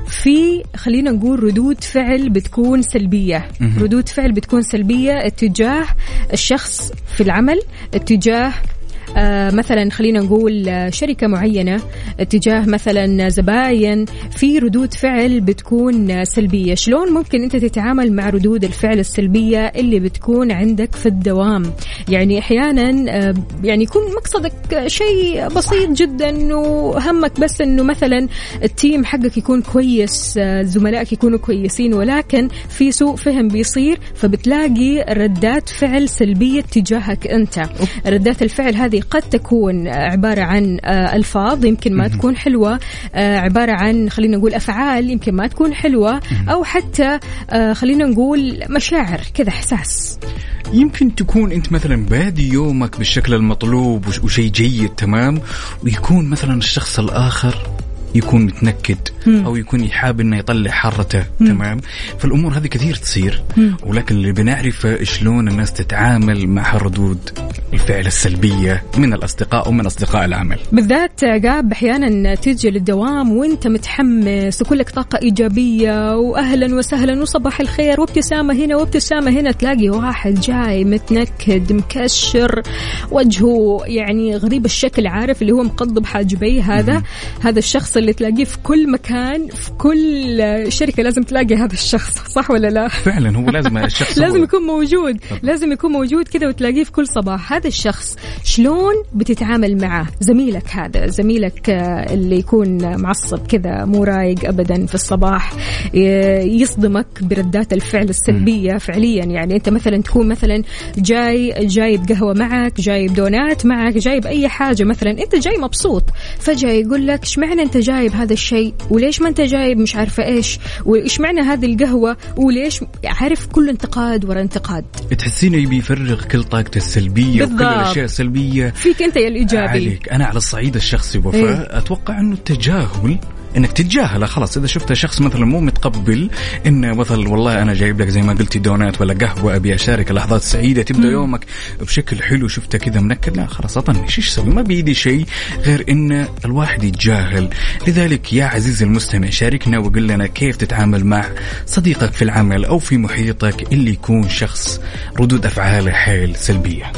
في خلينا نقول ردود فعل بتكون سلبية. ردود فعل بتكون سلبية اتجاه الشخص في العمل اتجاه مثلا خلينا نقول آه، شركة معينة اتجاه مثلا زباين في ردود فعل بتكون آه، سلبية. شلون ممكن أنت تتعامل مع ردود الفعل السلبية اللي بتكون عندك في الدوام؟ يعني أحيانا آه، يعني يكون مقصدك آه، شيء بسيط جدا وهمك بس إنه مثلا التيم حقك يكون كويس آه، زملائك يكونوا كويسين ولكن في سوء فهم بيصير فبتلاقي ردات فعل سلبية تجاهك أنت. ردات الفعل هذه قد تكون عبارة عن آه، ألفاظ يمكن ما تكون حلوة آه، عبارة عن خلينا نقول أفعال يمكن ما تكون حلوة أو حتى آه، خلينا نقول مشاعر كذا إحساس. يمكن تكون أنت مثلا بادي يومك بالشكل المطلوب وش- وشيء جيد تمام؟ ويكون مثلا الشخص الآخر يكون متنكد أو يكون يحاب إنه يطلع حرته تمام؟ فالأمور هذه كثير تصير ولكن اللي بنعرفه شلون الناس تتعامل مع ردود الفعل السلبية من الأصدقاء ومن أصدقاء العمل. بالذات قاب أحيانا تيجي للدوام وأنت متحمس وكلك طاقة إيجابية واهلا وسهلا وصباح الخير وابتسامة هنا وابتسامة هنا تلاقي واحد جاي متنكد مكشر وجهه يعني غريب الشكل عارف اللي هو مقضب حاجبيه هذا هذا الشخص اللي تلاقيه في كل مكان في كل شركة لازم تلاقي هذا الشخص صح ولا لا؟ فعلا هو لازم الشخص لازم يكون موجود لازم يكون موجود كذا وتلاقيه في كل صباح. هذا الشخص شلون بتتعامل معه؟ زميلك هذا زميلك آه، اللي يكون معصب كذا مو رايق ابدا في الصباح يصدمك بردات الفعل السلبية فعليا. يعني أنت مثلا تكون مثلا جاي جايب قهوه معك جايب دونات معك جايب اي حاجة مثلا أنت جاي مبسوط فجأة يقول لك اشمعنى أنت جايب هذا الشيء؟ وليش ما أنت جايب مش عارفة إيش؟ وإيش معنى هذه القهوة؟ وليش عارف كل انتقاد ورا انتقاد؟ تحسينه يبي يفرغ كل طاقته السلبية وكل بالضبط. الأشياء السلبية. فيك أنت يا الإيجابي. عليك. أنا على الصعيد الشخصي وفاء إيه. أتوقع إنه التجاهل إنك تتجاهله. خلاص إذا شفت شخص مثلا مو متقبل إنه مثلا والله أنا جايب لك زي ما قلتي دونات ولا قهوة أبي أشارك اللحظات السعيده تبدأ يومك بشكل حلو شفته كذا منكد. لا خلاص أطنش. إيش أسوي ما بيدي شيء غير إن الواحد يتجاهل. لذلك يا عزيزي المستمع شاركنا وقل لنا كيف تتعامل مع صديقك في العمل أو في محيطك اللي يكون شخص ردود أفعاله حيل سلبية.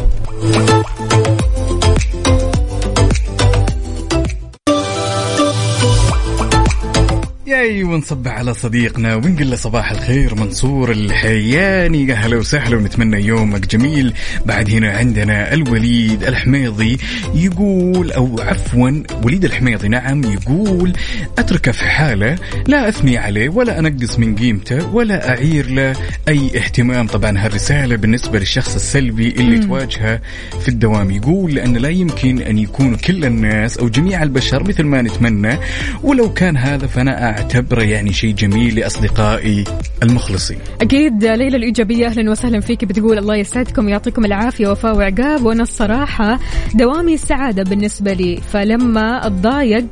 ياي ونصب على صديقنا ونقول له صباح الخير منصور الحياني. يا هلا وسهلا ونتمنى يومك جميل. بعد هنا عندنا الوليد الحميضي يقول أو عفوا وليد الحميضي نعم يقول اتركه في حالة لا أثني عليه ولا أنقص من قيمته ولا أعير له أي اهتمام. طبعا هالرسالة بالنسبة للشخص السلبي اللي تواجهه في الدوام يقول لأن لا يمكن أن يكونوا كل الناس أو جميع البشر مثل ما نتمنى. ولو كان هذا فانا اعتبره يعني شيء جميل لأصدقائي المخلصين. أكيد ليلى الإيجابية أهلا وسهلا فيك بتقول الله يسعدكم ويعطيكم العافية وفاء وعقاب. وأنا الصراحة دوامي السعاده بالنسبة لي فلما أتضايق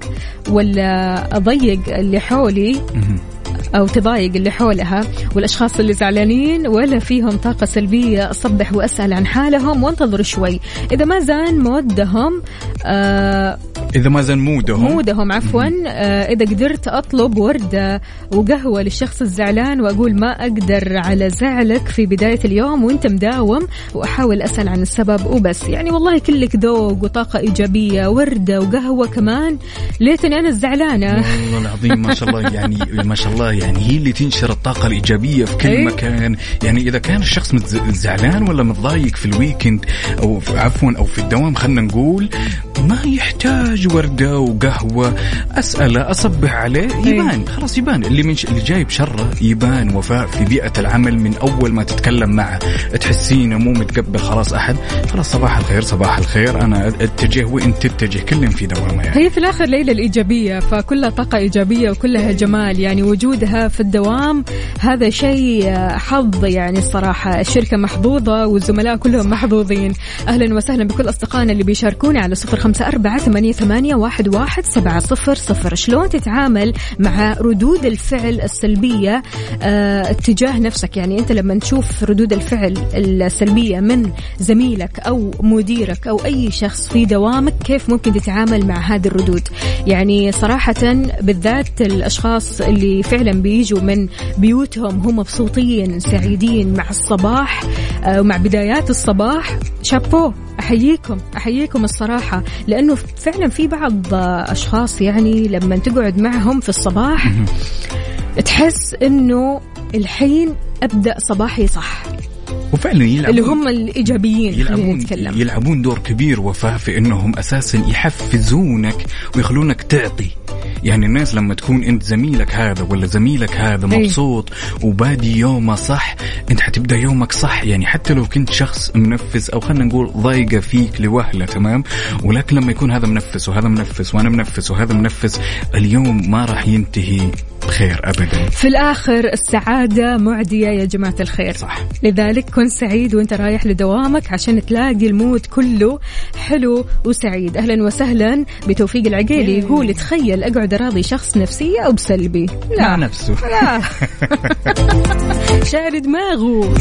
ولا أضيق اللي حولي أو تضايق اللي حولها والأشخاص اللي زعلانين ولا فيهم طاقة سلبية أصبح وأسأل عن حالهم وأنتظر شوي. إذا ما زان مودهم آه إذا ما زال مودهم. مودهم عفوا. آه إذا قدرت أطلب ورده وقهوة للشخص الزعلان وأقول ما أقدر على زعلك في بداية اليوم وأنت مداوم وأحاول أسأل عن السبب وبس. يعني والله كلك ذوق وطاقة إيجابية وردة وقهوة كمان. ليتني أنا الزعلانة. والله العظيم ما شاء الله يعني ما شاء الله يعني هي اللي تنشر الطاقة الإيجابية في كل إيه. مكان. يعني إذا كان الشخص زعلان ولا متضايق في الويكند أو عفوا أو في الدوام خلينا نقول ما يحتاج وردة وقهوة. أسأله أصبح عليه. يبان. خلاص يبان. اللي من ش... اللي جاي بشره يبان وفاء في بيئة العمل من أول ما تتكلم معه. تحسينه مو متقبل. خلاص أحد. خلاص صباح الخير صباح الخير. أنا أتجه وأنت تتجه. كلهم في دوامه يعني. هي في الآخر ليلى الإيجابية فكلها طاقة إيجابية وكلها جمال. يعني وجودها في الدوام هذا شيء آه، حظ يعني الصراحة. الشركة محظوظة والزملاء كلهم محظوظين. أهلا وسهلا بكل أصدقائنا اللي بيشاركونا على صفر خمسة أربعة ثمانية, ثمانية واحد, واحد سبعة صفر صفر. شلون تتعامل مع ردود الفعل السلبية آه اتجاه نفسك؟ يعني انت لما تشوف ردود الفعل السلبية من زميلك أو مديرك أو اي شخص في دوامك كيف ممكن تتعامل مع هذه الردود؟ يعني صراحة بالذات الأشخاص اللي فعلا بيجوا من بيوتهم هم مبسوطين سعيدين مع الصباح آه، ومع بدايات الصباح. شابو أحييكم أحييكم الصراحة لأنه فعلا في بعض آه، أشخاص يعني لما تقعد معهم في الصباح تحس إنه الحين أبدأ صباحي صح. وفعلا يلعبون. اللي هم الإيجابيين يلعبون نتكلم. يلعبون دور كبير وفاء في إنهم أساسا يحفزونك ويخلونك تعطي. يعني الناس لما تكون انت زميلك هذا ولا زميلك هذا أي. مبسوط وبادي يومه صح انت حتبدأ يومك صح. يعني حتى لو كنت شخص منفس أو خلينا نقول ضايقة فيك لوهله تمام؟ ولكن لما يكون هذا منفس وهذا منفس وأنا منفس وهذا منفس اليوم ما راح ينتهي. بخير ابدا. في الآخر السعادة معدية يا جماعة الخير. صح. لذلك كن سعيد وأنت رايح لدوامك عشان تلاقي المود كله حلو وسعيد. أهلا وسهلا. بتوفيق العقيلي. يقول تخيل أقعد أراضي شخص نفسية أو بسلبي. مع لا نفسه. لا. شارد دماغه.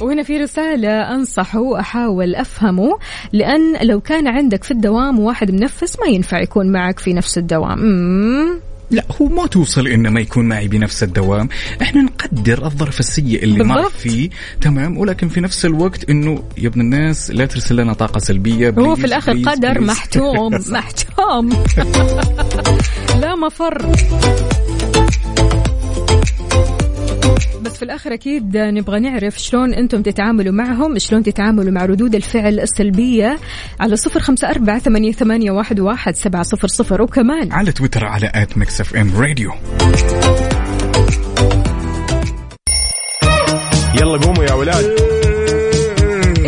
وهنا في رسالة أنصحه وأحاول أفهمه لأن لو كان عندك في الدوام واحد منفس ما ينفع يكون معك في نفس الدوام مم. لا هو ما توصل انه ما يكون معي بنفس الدوام إحنا نقدر الظرف السيء اللي مر بالضبط. فيه تمام ولكن في نفس الوقت إنه يا ابن الناس لا ترسل لنا طاقة سلبية هو في الآخر please قدر please. محتوم محتوم لا مفر بس في الآخر أكيد نبغى نعرف شلون أنتم تتعاملوا معهم شلون تتعاملوا مع ردود الفعل السلبية على صفر خمسة أربعة ثمانية, ثمانية واحد, واحد سبعة صفر صفر وكمان. على تويتر على at Mix FM Radio يلا قوموا يا ولاد.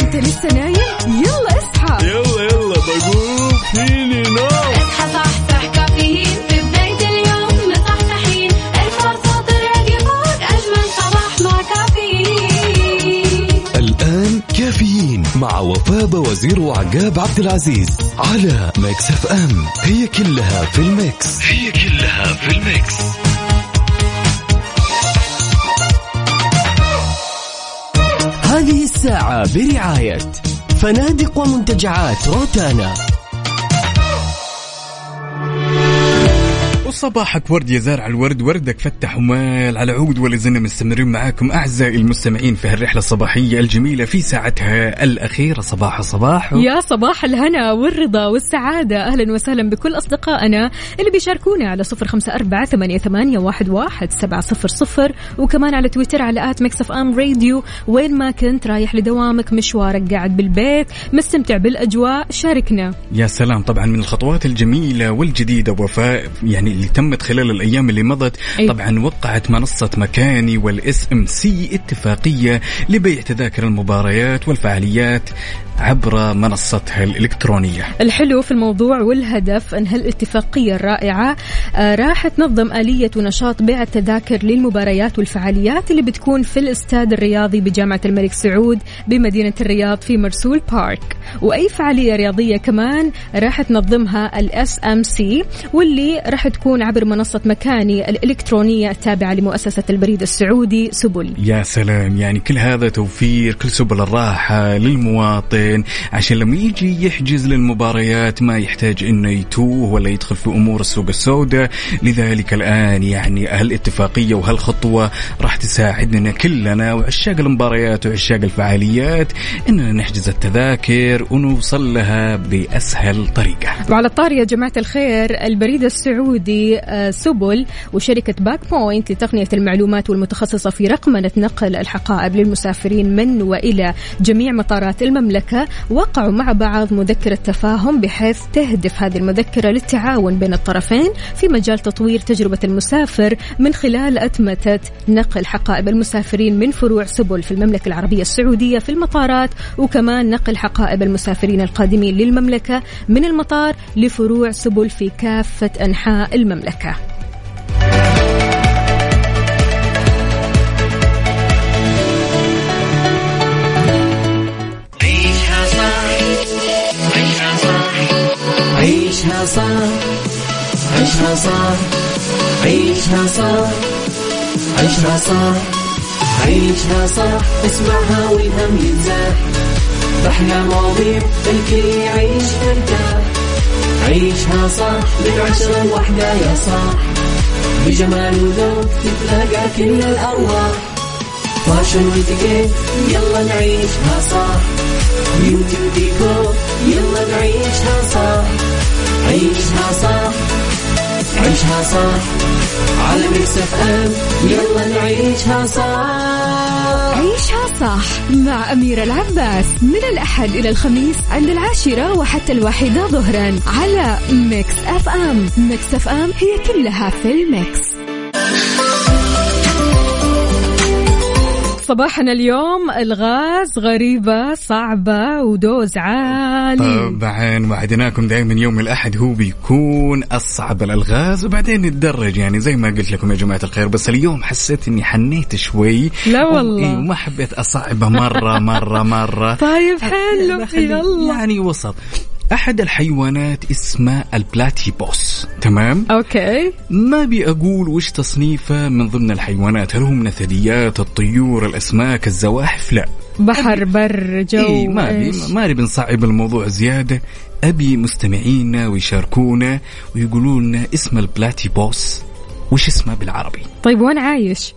أنت لسه نايم؟ يلا اصحى. يلا يلا بقوم. فيني نوم؟ وفاء وزير وعقاب عبد العزيز على Mix FM. هي كلها في ال mix. هي كلها في ال mix. هذه الساعة برعاية فنادق ومنتجعات روتانا. وصباحك ورد يا زارع الورد وردك فتح ومال على عود ولا زلنا مستمرين معاكم أعزائي المستمعين في هالرحلة الصباحية الجميلة في ساعتها الأخيرة. صباح صباح يا صباح الهنا والرضا والسعادة. أهلا وسهلا بكل أصدقائنا اللي بيشاركونا على صفر خمسة أربعة ثمانية, ثمانية واحد, واحد سبعة صفر صفر وكمان على تويتر على at Mix FM Radio. وين ما كنت رايح لدوامك مشوارك قاعد بالبيت مستمتع بالأجواء شاركنا. يا سلام. طبعا من الخطوات الجميلة والجديدة وفاء يعني اللي تمت خلال الأيام اللي مضت أي. طبعا وقعت منصة مكاني وال SMC اتفاقية لبيع تذاكر المباريات والفعاليات عبر منصتها الإلكترونية. الحلو في الموضوع والهدف أن هالاتفاقية الرائعة آه، راح تنظم آلية ونشاط بيع التذاكر للمباريات والفعاليات اللي بتكون في الأستاد الرياضي بجامعة الملك سعود بمدينة الرياض في مرسول بارك. وأي فعالية رياضية كمان راح تنظمها ال SMC واللي راح تكون عبر منصة مكاني الإلكترونية التابعة لمؤسسة البريد السعودي سبل. يا سلام يعني كل هذا توفير كل سبل الراحة للمواطن. عشان لما يجي يحجز للمباريات ما يحتاج إنه يتوه ولا يدخل في أمور السوق السوداء. لذلك الآن يعني هالاتفاقية وهالخطوة راح تساعدنا كلنا وعشاق المباريات وعشاق الفعاليات إننا نحجز التذاكر ونوصل لها بأسهل طريقة. وعلى الطار يا جماعة الخير البريد السعودي آه، سبل وشركة BagPoint لتقنية المعلومات والمتخصصة في رقمنة نقل الحقائب للمسافرين من وإلى جميع مطارات وقعوا مع بعض مذكرة تفاهم بحيث تهدف هذه المذكرة للتعاون بين الطرفين في مجال تطوير تجربة المسافر من خلال أتمتة نقل حقائب المسافرين من فروع سبل في المملكة العربية السعودية في المطارات وكمان نقل حقائب المسافرين القادمين للمملكة من المطار لفروع سبل في كافة أنحاء المملكة. عيشها صح عيشها صح عيشها صح عيشها صح عيشها صح. اسمعها والهم ينزاح. باحلى مواضيع الكل يعيش مرتاح. عيشها صح من عشرة لوحدة يا صاح. بجمال وذوق تتلاقى كل الأرواح. fashion و etiquette يلا نعيشها صح. beauty وديكور يلا نعيشها صح. عيشها صح. عيشها صح. على Mix FM. يلا نعيشها صح. عيشها صح مع أميرة العباس. من الأحد إلى الخميس عند العاشرة وحتى الواحدة ظهرا على Mix FM. Mix FM هي كلها في ال mix. صباحنا اليوم الغاز غريبة صعبة و dose عالي. طبعا وعدناكم دائما يوم الأحد هو بيكون أصعب الألغاز وبعدين نتدرج يعني زي ما قلت لكم يا جماعة الخير بس اليوم حسيت اني حنيت شوي. لا والله. إيه، وما حبيت اصعبها مرة مرة مرة. طيب حلو. يلا. يعني وسط. أحد الحيوانات اسمه ال platypus تمام؟ okay. ما أبي أقول وش تصنيفه من ضمن الحيوانات. هل هو من الثدييات الطيور الأسماك الزواحف؟ لا. بحر بر جو إيه ما إيش؟ ما أبي نصعب الموضوع زيادة. أبي مستمعينا ويشاركونا ويقولوا لنا اسم ال platypus وش اسمه بالعربي. طيب وين عايش؟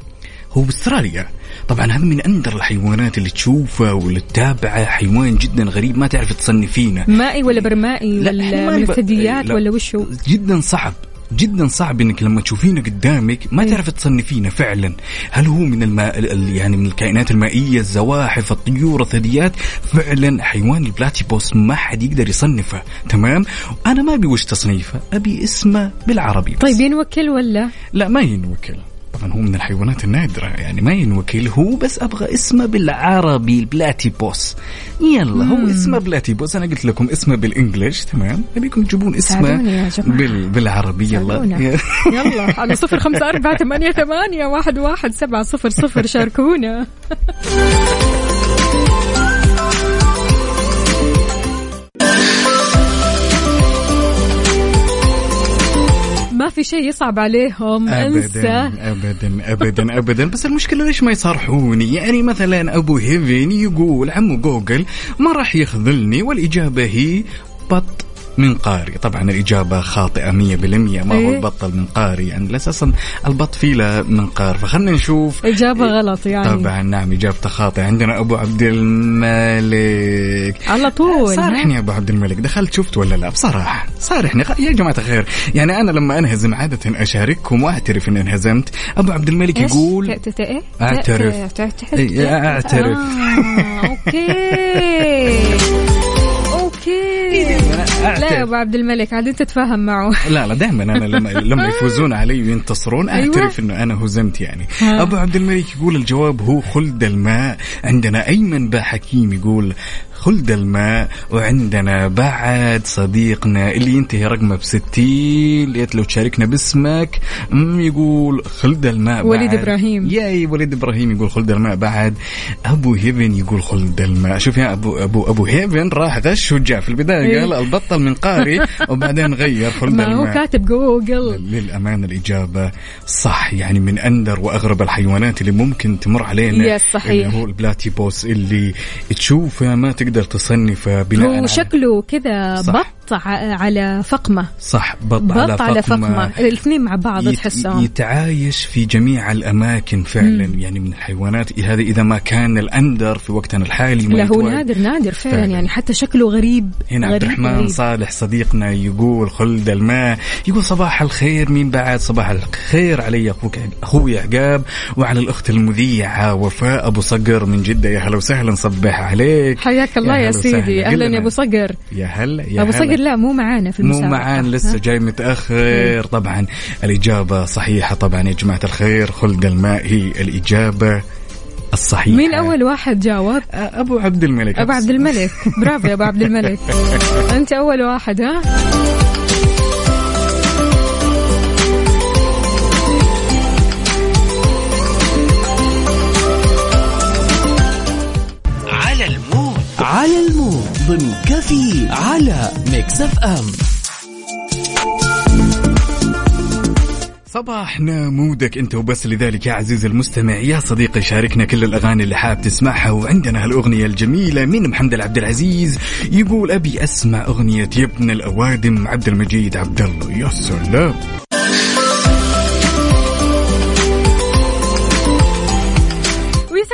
هو بأستراليا. طبعا هذا من أندر الحيوانات اللي تشوفه واللي تتابعه حيوان جدا غريب ما تعرف تصنفينه مائي ولا برمائي لا، ولا من الثدييات لا. ولا وشو؟ جدا صعب جدا صعب إنك لما تشوفينه قدامك ما. تعرف تصنفينه فعلا هل هو من الماء ال- يعني من الكائنات المائية الزواحف الطيور الثدييات فعلا حيوان البلاتيبوس ما حد يقدر يصنفه تمام أنا ما أبي وش تصنيفه أبي اسمه بالعربي بس. طيب ينوكل ولا؟ لا ما ينوكل طبعا هو من الحيوانات النادرة يعني ما ينوكل هو بس أبغى اسمه بالعربي البلاتيبوس يلا هو اسمه بلاتيبوس. أنا قلت لكم اسمه بالإنجليش تمام؟ أبيكم تجيبون اسمه. بال... بالعربي. يلا. يلا على صفر خمسة أربعة ثمانية ثمانية واحد واحد سبعة صفر صفر شاركونا. ما في شيء يصعب عليهم انسى. ابدا ابدا ابدا ابدا. بس المشكلة ليش ما يصارحوني؟ يعني مثلا أبو هيفن يقول عمو جوجل ما راح يخذلني والإجابة هي بط. منقاري طبعا الإجابة خاطئة 100% ما هو إيه؟ البط المنقاري يعني أساسا البط فيه له منقار فخلنا نشوف. إجابة غلط يعني. طبعا نعم إجابته خاطئة. عندنا أبو عبد الملك. على طول. صارحني؟ يا أبو عبد الملك. دخلت شفت ولا لا؟ بصراحة صارحني. يا جماعة الخير يعني أنا لما أنهزم عادة أشارككم وأعترف إني انهزمت. أبو عبد الملك؟ يقول إيه؟ أعترف. إيه، أعترف. okay. okay. لا يا أبو عبد الملك عاد أنت تتفاهم معه لا لا دائما أنا لما لما يفوزون علي وينتصرون أيوة. أعترف إنه أنا هزمت يعني. أبو عبد الملك يقول الجواب هو خلد الماء عندنا أيمن با حكيم يقول خلد الماء وعندنا بعد صديقنا اللي ينتهي رقمه بستين ليت لو تشاركنا باسمك. يقول خلد الماء وليد بعد. إبراهيم. yay وليد إبراهيم يقول خلد الماء بعد. أبو هيفن يقول خلد الماء. شوف يا ابو ابو أبو هيفن راح غش وجاء في البداية. إيه. قال البطل من قاري وبعدين غير خلد ما هو الماء. كاتب جوجل للأمانة الإجابة صح. يعني من أندر وأغرب الحيوانات اللي ممكن تمر علينا. yes، صحيح. اللي هو ال platypus اللي تشوفه ما تقدر تصنفه بناء هو شكله كذا صح. بط على فقمة صح بط, بط على فقمة فقمة الاثنين مع بعض يت- تحسهم يتعايش في جميع الأماكن فعلا مم. يعني من الحيوانات هذا إذا ما كان الأندر في وقتنا الحالي ما لا هو. نادر نادر فعلا فعلا. يعني حتى شكله غريب هنا عبد غريب الرحمن غريب. صالح صديقنا يقول خلد الماء يقول صباح الخير مين بعد صباح الخير علي أخوك أخوي عقاب وعلى الأخت المذيعة وفاء أبو صقر من جدة يا هلا وسهلا صبح عليك حياك الله يا وسهلا. سيدي أهلا. يا أبو صقر يا هلا يا أبو هلا. صقر لا مو معانا في مو المسابقة. معان لسه؟ جاي متأخر. طبعا الإجابة صحيحة. طبعا يا جماعة الخير خلد الماء هي الإجابة الصحيحة. مين أول واحد جاوب؟ أبو عبد الملك. أبو عبد الملك. برافو يا أبو عبد الملك. أنت أول واحد ها؟ على ال mood. على ال mood. ضمن كفي على Mix FM. صباحنا mood ك انت وبس. لذلك يا عزيزي المستمع يا صديقي شاركنا كل الأغاني اللي حاب تسمعها. وعندنا هالأغنية الجميلة من محمد العبد العزيز. يقول أبي أسمع أغنية يا ابن الأوادم عبد المجيد عبد الله. يا سلام.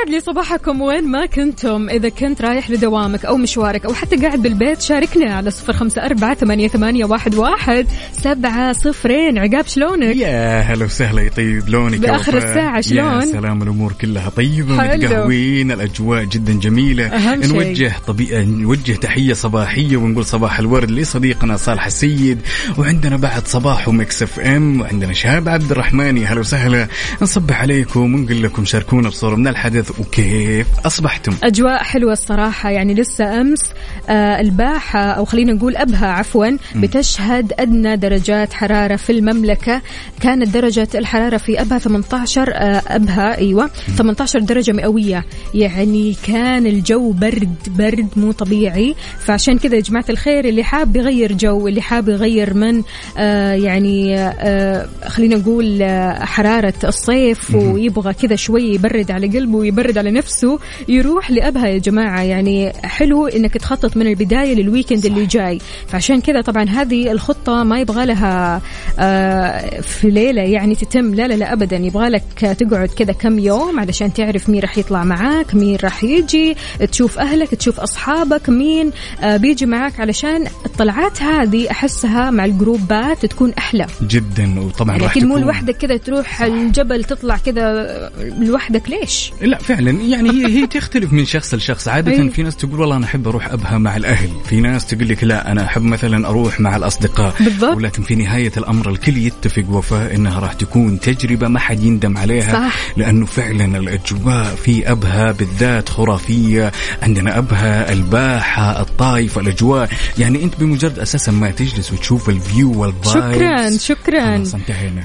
ويسعد لي صباحكم وين ما كنتم إذا كنت رايح لدوامك أو مشوارك أو حتى قاعد بالبيت شاركنا على صفر خمسة أربعة ثمانية, ثمانية واحد, واحد سبعة صفرين عقاب شلونك يا هلا وسهلا يطيب لونك يا بآخر. الساعة يا شلون؟ سلام الأمور كلها حلو. متقهوين الأجواء جدا جميلة أهم شيء. نوجه طبيعة نوجه تحية صباحية ونقول صباح الورد لصديقنا صالح السيد وعندنا بعد صباح و Mix FM وعندنا شهاب عبد الرحمن يا هلا وسهلا نصبح عليكم ونقول لكم شاركونا بصورة من الحدث وكيف أصبحتم. أجواء حلوة الصراحة يعني لسه أمس آه الباحة أو خلينا نقول أبها عفوا بتشهد أدنى درجات حرارة في المملكة. كانت درجة الحرارة في أبها 18 آه أبها أيوة 18 درجة مئوية. يعني كان الجو برد برد مو طبيعي. فعشان كذا يا جماعة الخير اللي حاب يغير جو اللي حاب يغير من آه يعني آه خلينا نقول آه حرارة الصيف ويبغى كذا شوي يبرد على قلبه ويبرد على نفسه يروح لأبها يا جماعة. يعني حلو إنك تخطط من البداية للويكند اللي جاي. فعشان كذا طبعا هذه الخطة ما يبغى لها آه في ليلة يعني تتم. لا لا لا أبدا. يبغى لك تقعد كذا كم يوم علشان تعرف مين راح يطلع معاك مين راح يجي تشوف أهلك تشوف أصحابك مين آه بيجي معاك. علشان الطلعات هذه أحسها مع الجروبات تكون أحلى. جدا. وطبعا راح أكيد مو لوحدك كذا تروح الجبل تطلع كذا لوحدك. ليش؟ لا فعلا. يعني هي هي تختلف من شخص لشخص. عادة أي. في ناس تقول والله أنا أحب أروح أبها مع الأهل. في ناس تقول لك لا أنا أحب مثلا أروح مع الأصدقاء. بالضبط. ولكن في نهاية الأمر الكل يتفق وفاء إنها راح تكون تجربة ما حد يندم عليها. صح. لأنه فعلا الأجواء في أبها بالذات خرافية. عندنا أبها الباحة الطايف الأجواء. يعني أنت بمجرد أساسا ما تجلس وتشوف ال view وال vibes شكرا شكرا.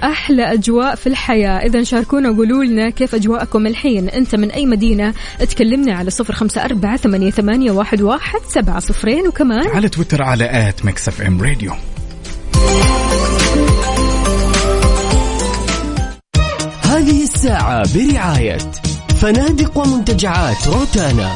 أحلى أجواء في الحياة. اذا شاركونا وقولوا لنا كيف أجواءكم الحين. أنت من أي مدينة تكلمنا على صفر خمسة أربعة ثمانية, ثمانية واحد, واحد سبعة صفرين وكمان على تويتر على at Mix FM Radio. هذه الساعة برعاية فنادق ومنتجعات روتانا.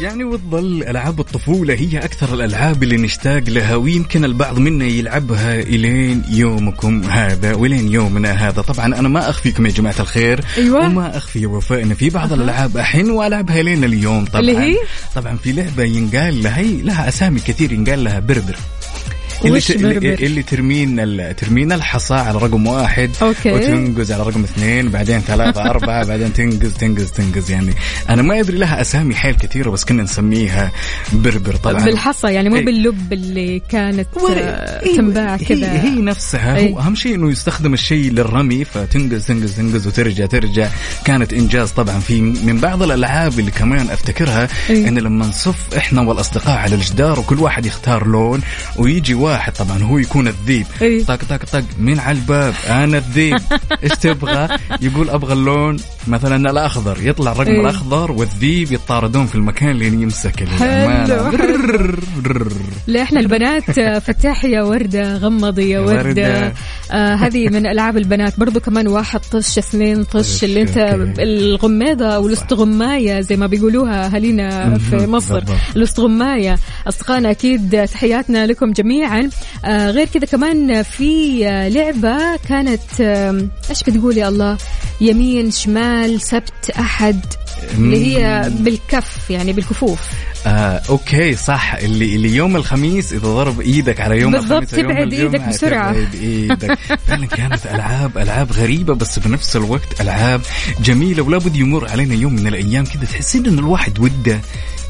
يعني وتظل ألعاب الطفولة هي أكثر الألعاب اللي نشتاق لها ويمكن البعض منا يلعبها إلين يومكم هذا والين يومنا هذا. طبعا أنا ما أخفيكم يا جماعة الخير أيوة. وما أخفي وفاء ان في بعض الألعاب احن وألعبها لين اليوم طبعا. اللي هي؟ طبعا في لعبة ينقال لها هي لها أسامي كثير ينقال لها بربر. اللي, ت... اللي, ترمين ال... ترمين الحصى على رقم واحد أوكي. وتنقز على رقم اثنين بعدين ثلاثة أربعة بعدين تنقز تنقز تنقز يعني أنا ما أدري لها أسامي حيل كثيرة بس كنا نسميها بربر طبعا بالحصى يعني مو إيه. باللب اللي كانت آه، إيه، تنباع هي, كذا هي نفسها إيه. هو أهم شيء إنه يستخدم الشيء للرمي فتنقز تنقز تنقز وترجع ترجع كانت إنجاز طبعا في من بعض الألعاب اللي كمان أفتكرها إيه. إن لما نصف إحنا والأصدقاء على الجدار وكل واحد يختار لون ويجي واحد طبعا هو يكون الذيب إيه. طق طق طق مين على الباب أنا الذيب إيش تبغى يقول أبغى اللون مثلا الأخضر يطلع الرقم إيه. الأخضر والذيب يتطاردون في المكان لين يمسك. لا إحنا البنات آه، فتحي يا وردة غمضي يا يا وردة. آه هذه من ألعاب البنات برضو كمان واحد طش اثنين طش اللي أنت أوكي. الغميضة أو الاستغماية زي ما بيقولوها اهالينا في. مصر بالضبط. الاستغماية أصدقائنا أكيد تحياتنا لكم جميعا آه غير كذا كمان في آه، لعبة كانت آه، إيش بتقول يا الله؟ يمين شمال سبت أحد اللي هي بالكف يعني بالكفوف. آه، أوكي صح. اللي اللي يوم الخميس إذا ضرب إيدك على يوم بالضبط، الخميس ويوم تبعد الجمعة إيدك بسرعة. تبعد إيدك. فعلا كانت ألعاب ألعاب غريبة بس بنفس الوقت ألعاب جميلة ولا بد يمر علينا يوم من الأيام كذا تحسين إن الواحد وده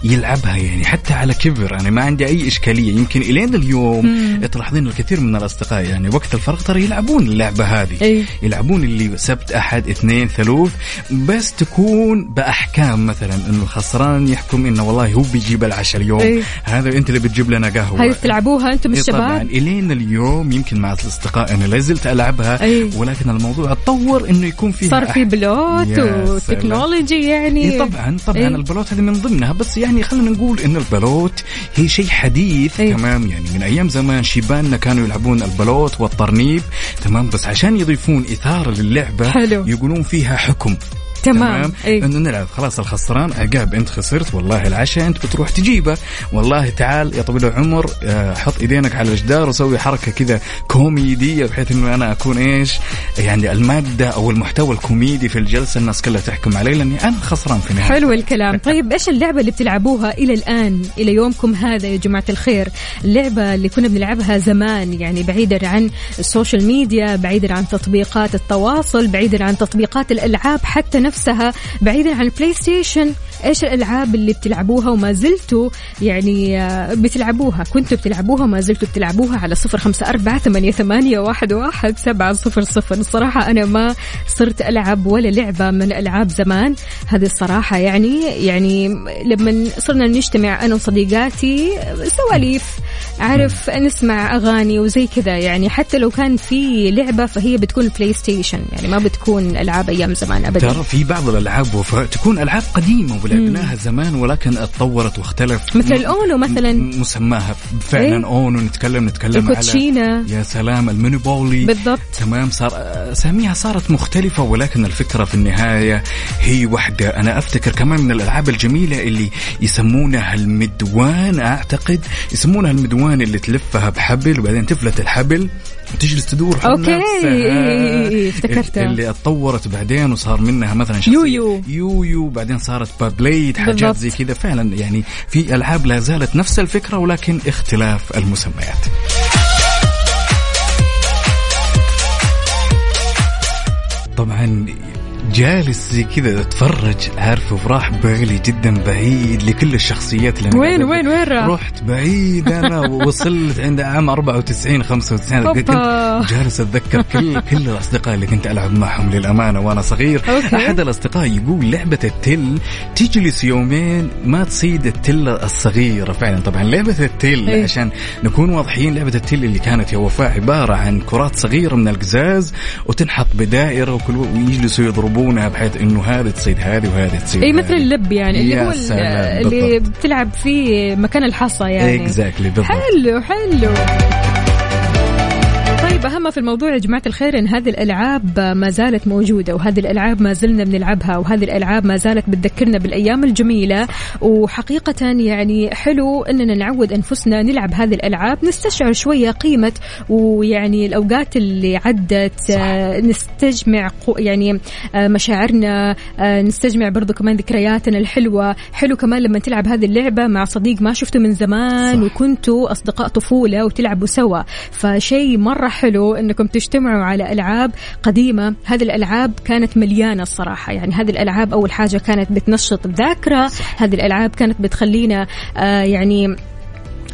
يلعبها يعني حتى على كبر. أنا ما عندي أي إشكالية. يمكن إلين اليوم تلاحظين الكثير من الأصدقاء يعني وقت الفراغ ترى يلعبون اللعبة هذه. أي. يلعبون اللي سبت أحد اثنين ثلوث. بس تكون بأحكام مثلا إنه الخسران يحكم إنه والله هو بيجيب العشاء اليوم. أي. هذا أنت اللي بتجيب لنا قهوة. هذه تلعبوها أنتم إيه طبعا. الشباب؟ إلين اليوم يمكن مع الأصدقاء أنا لا زلت ألعبها. أي. ولكن الموضوع اتطور إنه يكون فيها صار في بلوت. وتكنولوجي يعني. إيه طبعا طبعا. إيه. البلوت هذه من ضمنها. بس يعني خلينا نقول إن البلوت هي شيء حديث إيه. تمام يعني من أيام زمان شيباننا كانوا يلعبون البلوت والطرنيب تمام بس عشان يضيفون إثارة للعبة حلو. يقولون فيها حكم تمام. إيه. إنه نلعب. خلاص الخسران. عقاب انت خسرت. والله العشاء انت بتروح تجيبه. والله تعال يا طويل العمر آه، حط ايدينك على الجدار وسوي حركة كذا كوميدية بحيث إنه أنا أكون إيش؟ يعني المادة أو المحتوى الكوميدي في الجلسة الناس كلها تحكم علي لأني أنا خسران في النهاية. حلو الكلام. طيب إيش اللعبة اللي بتلعبوها إلى الآن إلى يومكم هذا يا جماعة الخير؟ اللعبة اللي كنا بنلعبها زمان يعني بعيدا عن ال social media بعيدا عن تطبيقات التواصل بعيدا عن تطبيقات الألعاب حتى نفسها بعيدا عن ال PlayStation إيش الألعاب اللي بتلعبوها وما زلتوا يعني آه، بتلعبوها؟ كنتوا بتلعبوها وما زلتوا بتلعبوها على صفر خمسة أربعة ثمانية, ثمانية واحد, واحد سبعة صفر صفر. الصراحة أنا ما صرت ألعب ولا لعبة من ألعاب زمان. هذه الصراحة يعني يعني لما صرنا نجتمع أنا وصديقاتي سواليف عارف نسمع أغاني وزي كذا يعني. حتى لو كان في لعبة فهي بتكون PlayStation يعني ما بتكون ألعاب أيام زمان أبدا. ترى في بعض الألعاب وفاء تكون ألعاب قديمة ولعبناها زمان ولكن اتطورت واختلف مثل ال UNO مثلاً. مسماها فعلا إيه؟ UNO نتكلم نتكلم. على يا سلام المونوبولي بالضبط. تمام صار اساميها صارت مختلفة ولكن الفكرة في النهاية هي واحدة أنا أفتكر كمان من الألعاب الجميلة اللي يسمونها المدوان أعتقد يسمونها المدوان اللي تلفها بحبل وبعدين تفلت الحبل وتجلس تدور حول نفسها. إيه، افتكرتها. اللي اتطورت بعدين وصار منها مثلا شخصية يويو. يويو بعدين صارت بابليد حاجات بالضبط. زي كذا فعلا يعني في ألعاب لا زالت نفس الفكرة ولكن اختلاف المسميات طبعا جالس زي كذا أتفرج عارف وراح بالي جدا بعيد لكل الشخصيات اللي وين- وين- وين راح؟ رحت بعيد أنا وصلت عند عام 94 95 قلت أوبا. جالس أتذكر كل كل الأصدقاء اللي كنت ألعب معهم للأمانة وأنا صغير أوكي. أحد الأصدقاء يقول لعبة التل تجلس يومين ما تصيد التله الصغيرة فعلا طبعا لعبة التل إيه. عشان نكون واضحين لعبة التل اللي كانت يا وفاء عبارة عن كرات صغيرة من القزاز وتنحط بدائرة وكل ويجلسوا يضربونها بحيث إنه هذه تصيد هذه وهذه تصيد إي. مثل اللب يعني اللي هو اللي. بتلعب فيه مكان الحصى يعني اكزاكتلي بالضبط حلو حلو طيب أهم في الموضوع يا جماعة الخير إن هذه الألعاب ما زالت موجودة وهذه الألعاب ما زلنا بنلعبها وهذه الألعاب ما زالت بتذكرنا بالأيام الجميلة. وحقيقة يعني حلو إننا نعود أنفسنا نلعب هذه الألعاب نستشعر شوية قيمة ويعني الأوقات اللي عدت آه، نستجمع قو- يعني آه، مشاعرنا آه، نستجمع برضو كمان ذكرياتنا الحلوة. حلو كمان لما تلعب هذه اللعبة مع صديق ما شفته من زمان صح. وكنتوا أصدقاء طفولة وتلعبوا سوا. فشيء مرة حلو. أنكم تجتمعوا على ألعاب قديمة. هذه الألعاب كانت مليانة الصراحة. يعني هذه الألعاب أول حاجة كانت بتنشط الذاكرة. هذه الألعاب كانت بتخلينا آه يعني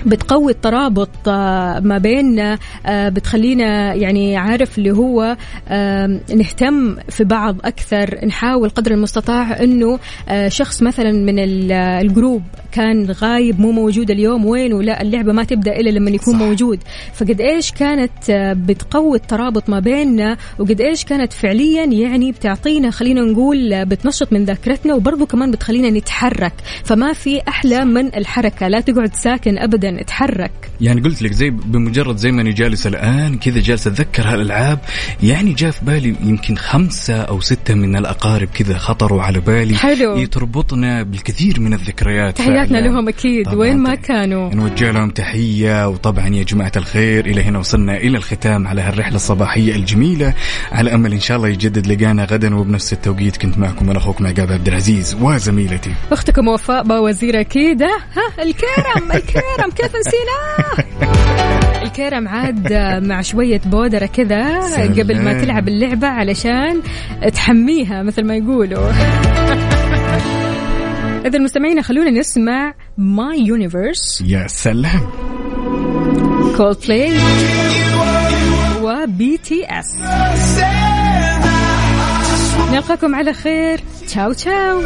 بتقوي الترابط آه، ما بيننا آه، بتخلينا يعني عارف اللي هو آم، نهتم في بعض أكثر نحاول قدر المستطاع إنه آه، شخص مثلا من ال- الجروب كان غايب مو موجود اليوم وين؟ ولا اللعبة ما تبدأ إلا لما يكون صح. موجود. فقد إيش كانت آه، بتقوي الترابط ما بيننا؟ وقد إيش كانت فعليا يعني بتعطينا خلينا نقول آه، بتنشط من ذاكرتنا وبرضه كمان بتخلينا نتحرك. فما في أحلى من الحركة. لا تقعد ساكن ابدا. اتحرك. يعني قلت لك زي بمجرد زي ما أنا جالس الآن كذا جالس أتذكر هالألعاب يعني جاء في بالي يمكن خمسة أو ستة من الأقارب كذا خطروا على بالي حلو. تربطنا بالكثير من الذكريات تحياتنا. لهم أكيد. طبعاً وين ما كانوا. نوجه لهم تحية وطبعا يا جماعة الخير إلى هنا وصلنا إلى الختام على هالرحلة الصباحية الجميلة. على أمل إن شاء الله يجدد لقانا غدا وبنفس التوقيت كنت معكم أنا أخوكم عقاب عبد العزيز وزميلتي. أختكم وفاء باوزير أكيد. ها الكرم الكرم. كيف نسيناه الكرم عاد مع شوية بودرة كذا. قبل ما تلعب اللعبة علشان تحميها مثل ما يقولوا. إذا المستمعين خلونا نسمع My Universe يا سلام. Coldplay و BTS نلقاكم على خير. تشاو تشاو